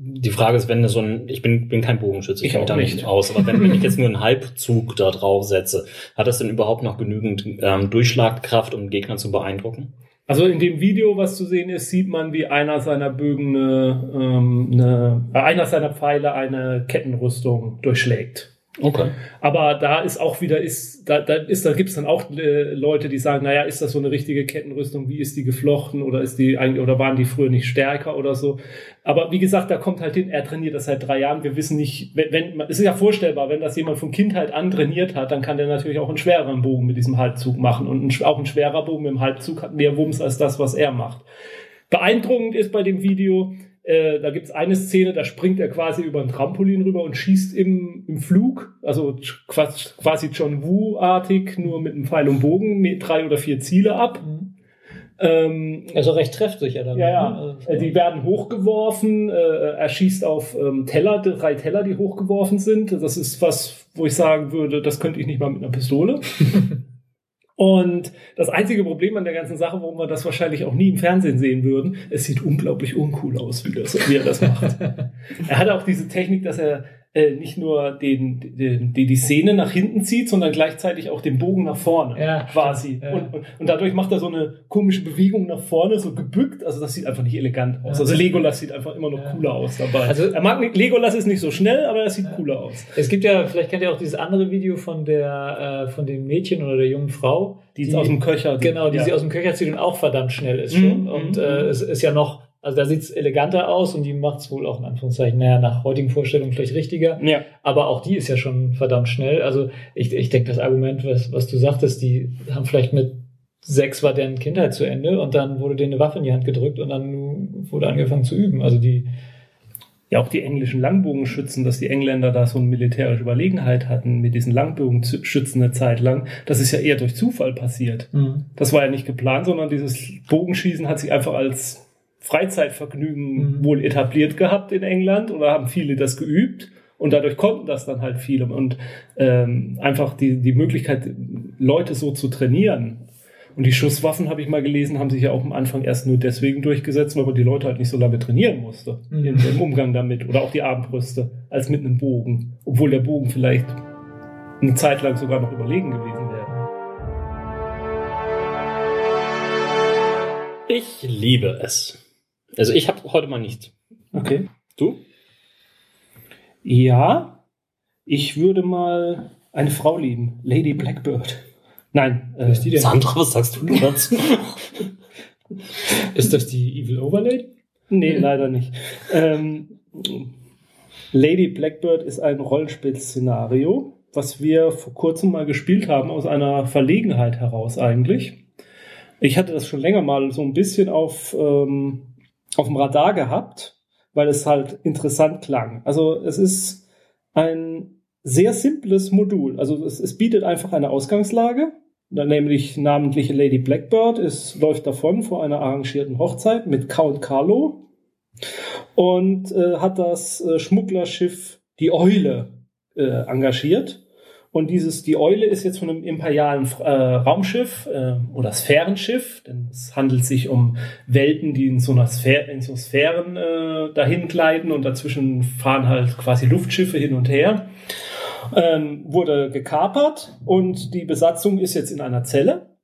die Frage ist, wenn so ein, ich bin, bin kein Bogenschütze, ich kenne mich nicht aus, aber wenn, wenn ich jetzt *laughs* nur einen Halbzug da drauf setze, hat das denn überhaupt noch genügend ähm, Durchschlagkraft, um Gegner zu beeindrucken? Also in dem Video, was zu sehen ist, sieht man, wie einer seiner Bögen eine, ähm, eine äh, einer seiner Pfeile eine Kettenrüstung durchschlägt. Okay. Aber da ist auch wieder, ist, da, da ist, da gibt es dann auch äh, Leute, die sagen, naja, ist das so eine richtige Kettenrüstung? Wie ist die geflochten? Oder ist die eigentlich, oder waren die früher nicht stärker oder so? Aber wie gesagt, da kommt halt hin, er trainiert das seit drei Jahren. Wir wissen nicht, wenn, wenn es ist ja vorstellbar, wenn das jemand von Kindheit an trainiert hat, dann kann der natürlich auch einen schwereren Bogen mit diesem Halbzug machen. Und ein, auch ein schwerer Bogen mit dem Halbzug hat mehr Wumms als das, was er macht. Beeindruckend ist bei dem Video, äh, da gibt's eine Szene, da springt er quasi über ein Trampolin rüber und schießt im, im Flug, also quasi, John Woo-artig, nur mit einem Pfeil und Bogen, drei oder vier Ziele ab. Ähm, Also recht treffsicher dann. ja, ja. Ne? Äh, Die werden hochgeworfen. Äh, er schießt auf ähm, Teller, drei Teller, die hochgeworfen sind. Das ist was, wo ich sagen würde, das könnte ich nicht mal mit einer Pistole. *laughs* Und das einzige Problem an der ganzen Sache, warum wir das wahrscheinlich auch nie im Fernsehen sehen würden, es sieht unglaublich uncool aus, wie, das, wie er das macht. *laughs* er hat auch diese Technik, dass er äh, nicht nur den, den, die, die Szene nach hinten zieht, sondern gleichzeitig auch den Bogen nach vorne Ja, quasi. ja. Und, und, und dadurch macht er so eine komische Bewegung nach vorne, so gebückt. Also das sieht einfach nicht elegant aus. Ja. Also Legolas sieht einfach immer noch cooler aus dabei. Also- er mag nicht, Legolas ist nicht so schnell, aber er sieht cooler aus. Es gibt ja, vielleicht kennt ihr auch dieses andere Video von der, äh, von dem Mädchen oder der jungen Frau, Die ist aus dem Köcher. genau, die sie aus dem Köcher zieht und auch verdammt schnell ist Mhm, schon. mhm, Und mhm. äh, es ist ja noch, also da sieht's eleganter aus und die macht's wohl auch in Anführungszeichen, naja, nach heutigen Vorstellungen vielleicht richtiger. Ja. Aber auch die ist ja schon verdammt schnell. Also ich, ich denke, das Argument, was, was du sagtest, die haben vielleicht mit sechs war deren Kindheit zu Ende und dann wurde denen eine Waffe in die Hand gedrückt und dann wurde angefangen zu üben. Also die, Ja, auch die englischen Langbogenschützen, dass die Engländer da so eine militärische Überlegenheit hatten mit diesen Langbogenschützen eine Zeit lang, das ist ja eher durch Zufall passiert. Das war ja nicht geplant, sondern dieses Bogenschießen hat sich einfach als Freizeitvergnügen Mhm. wohl etabliert gehabt in England oder haben viele das geübt und dadurch konnten das dann halt viele und ähm, einfach die, die Möglichkeit, Leute so zu trainieren. Und die Schusswaffen, habe ich mal gelesen, haben sich ja auch am Anfang erst nur deswegen durchgesetzt, weil man die Leute halt nicht so lange trainieren musste Mhm. im, im Umgang damit oder auch die Armbrüste als mit einem Bogen, obwohl der Bogen vielleicht eine Zeit lang sogar noch überlegen gewesen wäre. Ich liebe es. Also ich habe heute mal nicht. Okay. Du? Ja, ich würde mal eine Frau lieben, Lady Blackbird. Nein, äh, ist die denn? Sandra, was sagst du dazu? *laughs* ist das die Evil Overlay? nee, leider nicht. Ähm, Lady Blackbird ist ein Rollenspiel-Szenario, was wir vor kurzem mal gespielt haben, aus einer Verlegenheit heraus eigentlich. Ich hatte das schon länger mal so ein bisschen auf, ähm, auf dem Radar gehabt, weil es halt interessant klang. Also es ist ein sehr simples Modul. Also es, es bietet einfach eine Ausgangslage, nämlich namentliche Lady Blackbird. Es läuft davon vor einer arrangierten Hochzeit mit Count Carlo und äh, hat das äh, Schmugglerschiff die Eule äh, engagiert. Und dieses, die Eule ist jetzt von einem imperialen äh, Raumschiff äh, oder Sphärenschiff, denn es handelt sich um Welten, die in so einer Sphäre, in so Sphären äh, dahin gleiten und dazwischen fahren halt quasi Luftschiffe hin und her. Ähm, wurde gekapert und die Besatzung ist jetzt in einer Zelle.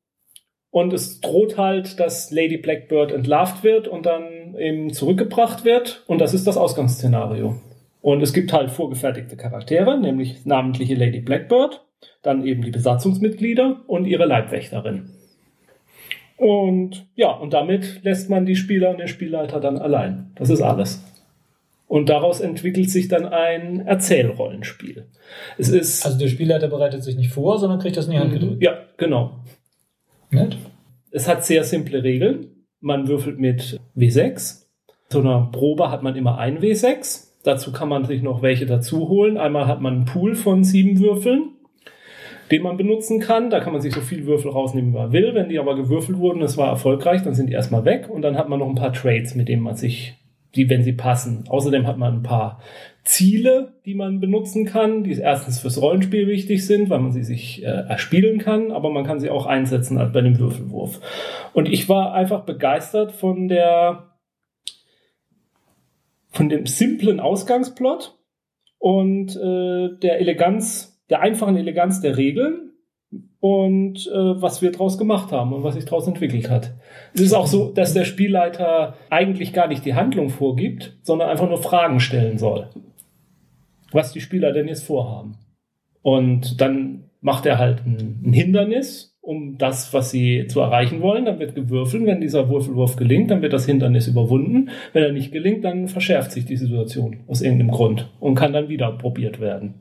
Und es droht halt, dass Lady Blackbird entlarvt wird und dann eben zurückgebracht wird. Und das ist das Ausgangsszenario. Und es gibt halt vorgefertigte Charaktere, nämlich namentliche Lady Blackbird, dann eben die Besatzungsmitglieder und ihre Leibwächterin. Und ja, und damit lässt man die Spieler und den Spielleiter dann allein. Das ist alles. Und daraus entwickelt sich dann ein Erzählrollenspiel. Es ist Also der Spielleiter bereitet sich nicht vor, sondern kriegt das in die Hand gedrückt. ja, genau. Nett. Es hat sehr simple Regeln. Man würfelt mit W6. Zu einer Probe hat man immer ein W6. Dazu kann man sich noch welche dazu holen. Einmal hat man einen Pool von sieben Würfeln, den man benutzen kann. Da kann man sich so viel Würfel rausnehmen, wie man will. Wenn die aber gewürfelt wurden, es war erfolgreich, dann sind die erstmal weg. Und dann hat man noch ein paar Trades, mit denen man sich, die, wenn sie passen. Außerdem hat man ein paar Ziele, die man benutzen kann, die erstens fürs Rollenspiel wichtig sind, weil man sie sich äh, erspielen kann, aber man kann sie auch einsetzen halt bei dem Würfelwurf. Und ich war einfach begeistert von der von dem simplen Ausgangsplot und äh, der Eleganz, der einfachen Eleganz der Regeln und äh, was wir daraus gemacht haben und was sich daraus entwickelt hat. Es ist auch so, dass der Spielleiter eigentlich gar nicht die Handlung vorgibt, sondern einfach nur Fragen stellen soll, was die Spieler denn jetzt vorhaben. Und dann macht er halt ein, ein Hindernis, um das, was sie zu erreichen wollen. Dann wird gewürfelt. Wenn dieser Würfelwurf gelingt, dann wird das Hindernis überwunden. Wenn er nicht gelingt, dann verschärft sich die Situation aus irgendeinem Grund und kann dann wieder probiert werden.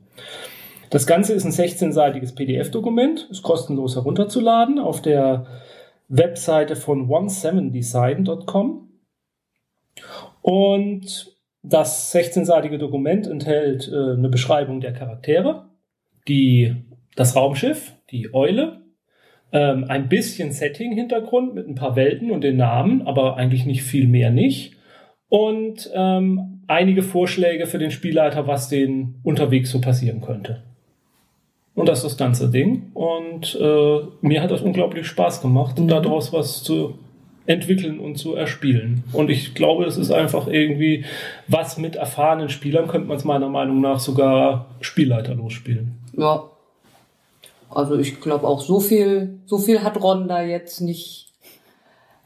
Das Ganze ist ein 16-seitiges PDF-Dokument, ist kostenlos herunterzuladen auf der Webseite von 17design.com. Und das 16-seitige Dokument enthält äh, eine Beschreibung der Charaktere, die, das Raumschiff, die Eule, ähm, ein bisschen Setting-Hintergrund mit ein paar Welten und den Namen, aber eigentlich nicht viel mehr nicht. Und ähm, einige Vorschläge für den Spielleiter, was den unterwegs so passieren könnte. Und das ist das ganze Ding. Und äh, mir hat das unglaublich Spaß gemacht, Mhm. daraus was zu entwickeln und zu erspielen. Und ich glaube, es ist einfach irgendwie was mit erfahrenen Spielern, könnte man es meiner Meinung nach sogar Spielleiter losspielen. Ja. Also ich glaube auch so viel, so viel hat Ron da jetzt nicht *clears throat*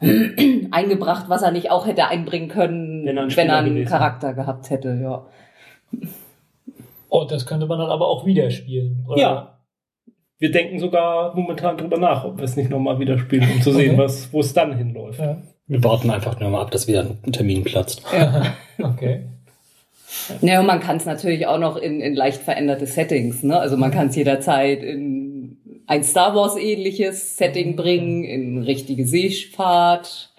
eingebracht, was er nicht auch hätte einbringen können, Wenn er ein wenn er einen Charakter gehabt hätte, ja. Oh, das könnte man dann aber auch wieder spielen. Oder? Ja. Wir denken sogar momentan drüber nach, ob wir es nicht nochmal wieder spielen, um zu sehen, Okay. was, wo es dann hinläuft. Ja. Wir warten einfach nur mal ab, dass wieder ein Termin platzt. ja. *laughs* Okay. Ja, und man kann es natürlich auch noch in, in leicht veränderte Settings, ne? Also man kann es jederzeit in ein Star Wars ähnliches Setting bringen, in richtige Seefahrt.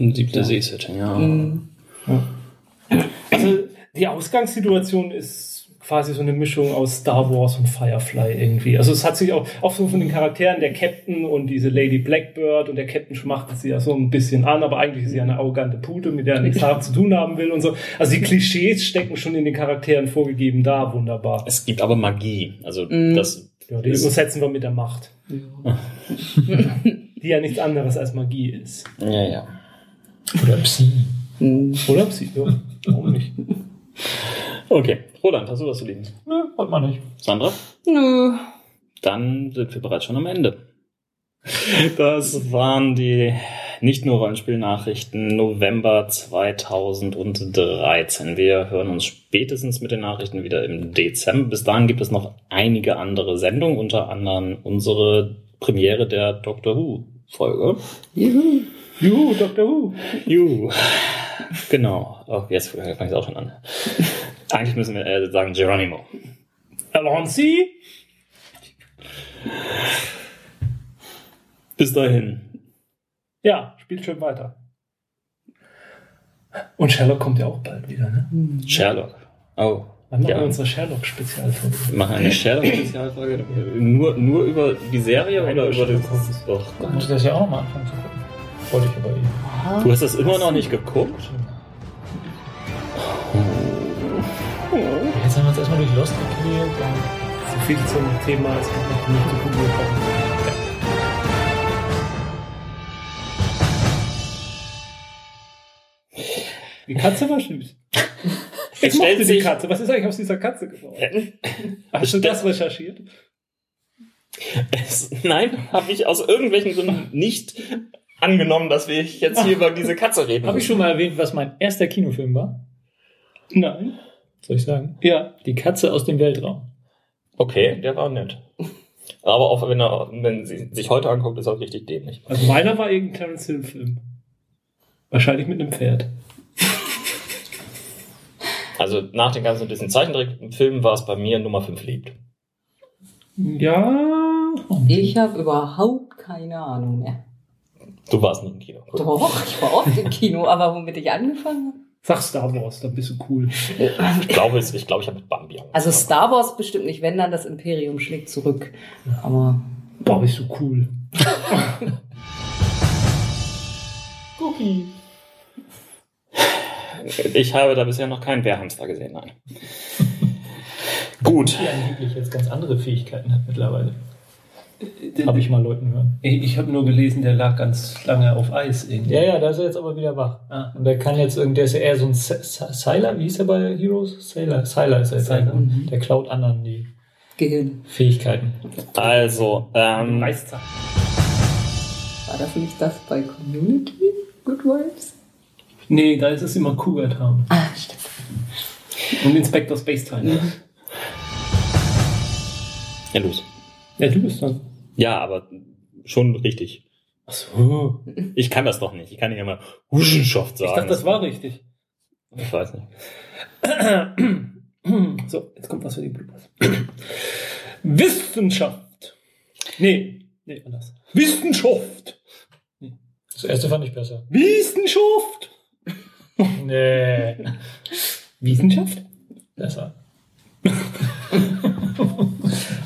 Ein siebte Seesetting, ja. Mhm. Also die Ausgangssituation ist quasi so eine Mischung aus Star Wars und Firefly irgendwie. Also es hat sich auch, auch so von den Charakteren, der Captain und diese Lady Blackbird und der Captain schmachtet sie ja so ein bisschen an, aber eigentlich ist sie eine arrogante Pute, mit der er nichts zu tun haben will und so. Also die Klischees stecken schon in den Charakteren vorgegeben da, wunderbar. Es gibt aber Magie. Also Mhm. das Ja, die übersetzen wir mit der Macht. *laughs* die ja nichts anderes als Magie ist. ja, ja. Oder Psi. Oder Psy? Ja, warum nicht? Okay. Roland, hast du was zu lieben? Nö, wollte man nicht. Sandra? Nö. Dann sind wir bereits schon am Ende. Das waren die nicht nur Rollenspielnachrichten November 2013. Wir hören uns spätestens mit den Nachrichten wieder im Dezember. Bis dahin gibt es noch einige andere Sendungen, unter anderem unsere Premiere der Doctor Who Folge. Juhu. Juhu, Dr. Who. Juhu. Genau. Oh, jetzt fange ich auch schon an. Eigentlich müssen wir äh, sagen Geronimo. Alonsi? Bis dahin. Ja, spielt schön weiter. Und Sherlock kommt ja auch bald wieder, ne? Sherlock. Oh. Wann machen Ja. wir unsere Sherlock-Spezialfolge? Wir machen eine Sherlock-Spezialfolge. Nur, nur über die Serie Nein, oder über Sherlock. das? Oh Ich muss das ja auch mal anfangen zu gucken. Wollte ich aber eben. Du hast das immer noch nicht geguckt? Jetzt haben wir uns erstmal durch Lost gequält. So viel zum Thema, es gibt noch nicht zu Google kommen. Die Katze war süß. Ich mochte die Katze. Was ist eigentlich aus dieser Katze geworden? Hast du das recherchiert? Es, nein, habe ich aus irgendwelchen Gründen nicht angenommen, dass wir jetzt hier über diese Katze reden. Habe ich schon mal erwähnt, was mein erster Kinofilm war? Nein. Soll ich sagen? Ja. Die Katze aus dem Weltraum. Okay, der war nett. Aber auch wenn er, wenn sie sich heute anguckt, ist er richtig dämlich. Also meiner war irgendein Clarence Hill Film. Wahrscheinlich mit einem Pferd. Also nach den ganzen diesen Zeichentrickfilmen war es bei mir Nummer 5 liebt. Ja. Ich habe überhaupt keine Ahnung mehr. Du warst nie im Kino. Gut. Doch, ich war oft im Kino, aber womit ich angefangen Sag Star Wars, dann bist du cool. Ich glaube, es- ich, glaube, ich habe mit Bambi angefangen. Also Star Wars bestimmt nicht, wenn dann das Imperium schlägt zurück. Aber Boah, bist du cool. *laughs* Cookie. Ich habe da bisher noch keinen Bärhamster gesehen, nein. Gut. Die angeblich jetzt ganz andere Fähigkeiten hat mittlerweile. Habe ich mal Leuten hören. Ich, ich habe nur gelesen, der lag ganz lange auf Eis irgendwie. Ja, ja, da ist er jetzt aber wieder wach. Ah. Und der kann jetzt irgendwie, der ist ja eher so ein Sailor, wie hieß er bei Heroes? Sailor, Sailor ist er jetzt. Sailor. Ne? Der klaut anderen die Gehirn. Fähigkeiten. Also, ähm. War das nicht das bei Community? Good Vibes? Nee, da ist es immer Cougar Town. Ah, stimmt. Und Inspector Space Time. ja, los. Ja, du bist dann. Ja, aber schon richtig. Ach so. Ich kann das doch nicht. Ich kann nicht immer Huschenschaft sagen. Ich dachte, das war richtig. Ich weiß nicht. *clears throat* So, jetzt kommt was für die Bloopers. *clears throat* Wissenschaft. Nee, nee, anders. Wissenschaft. Das erste fand ich besser. Wissenschaft. *laughs* Nee. Wissenschaft? Besser. *laughs*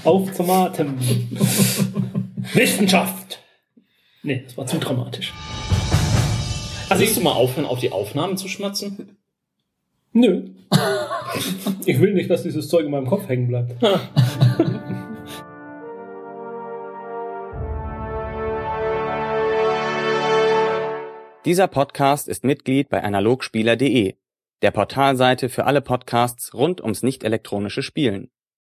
Auf zum Atem. Wissenschaft. Nee, das war zu dramatisch. Also, willst du mal aufhören, auf die Aufnahmen zu schmatzen? Nö. Ich will nicht, dass dieses Zeug in meinem Kopf hängen bleibt. *laughs* Dieser Podcast ist Mitglied bei analogspieler.de, der Portalseite für alle Podcasts rund ums nicht elektronische Spielen.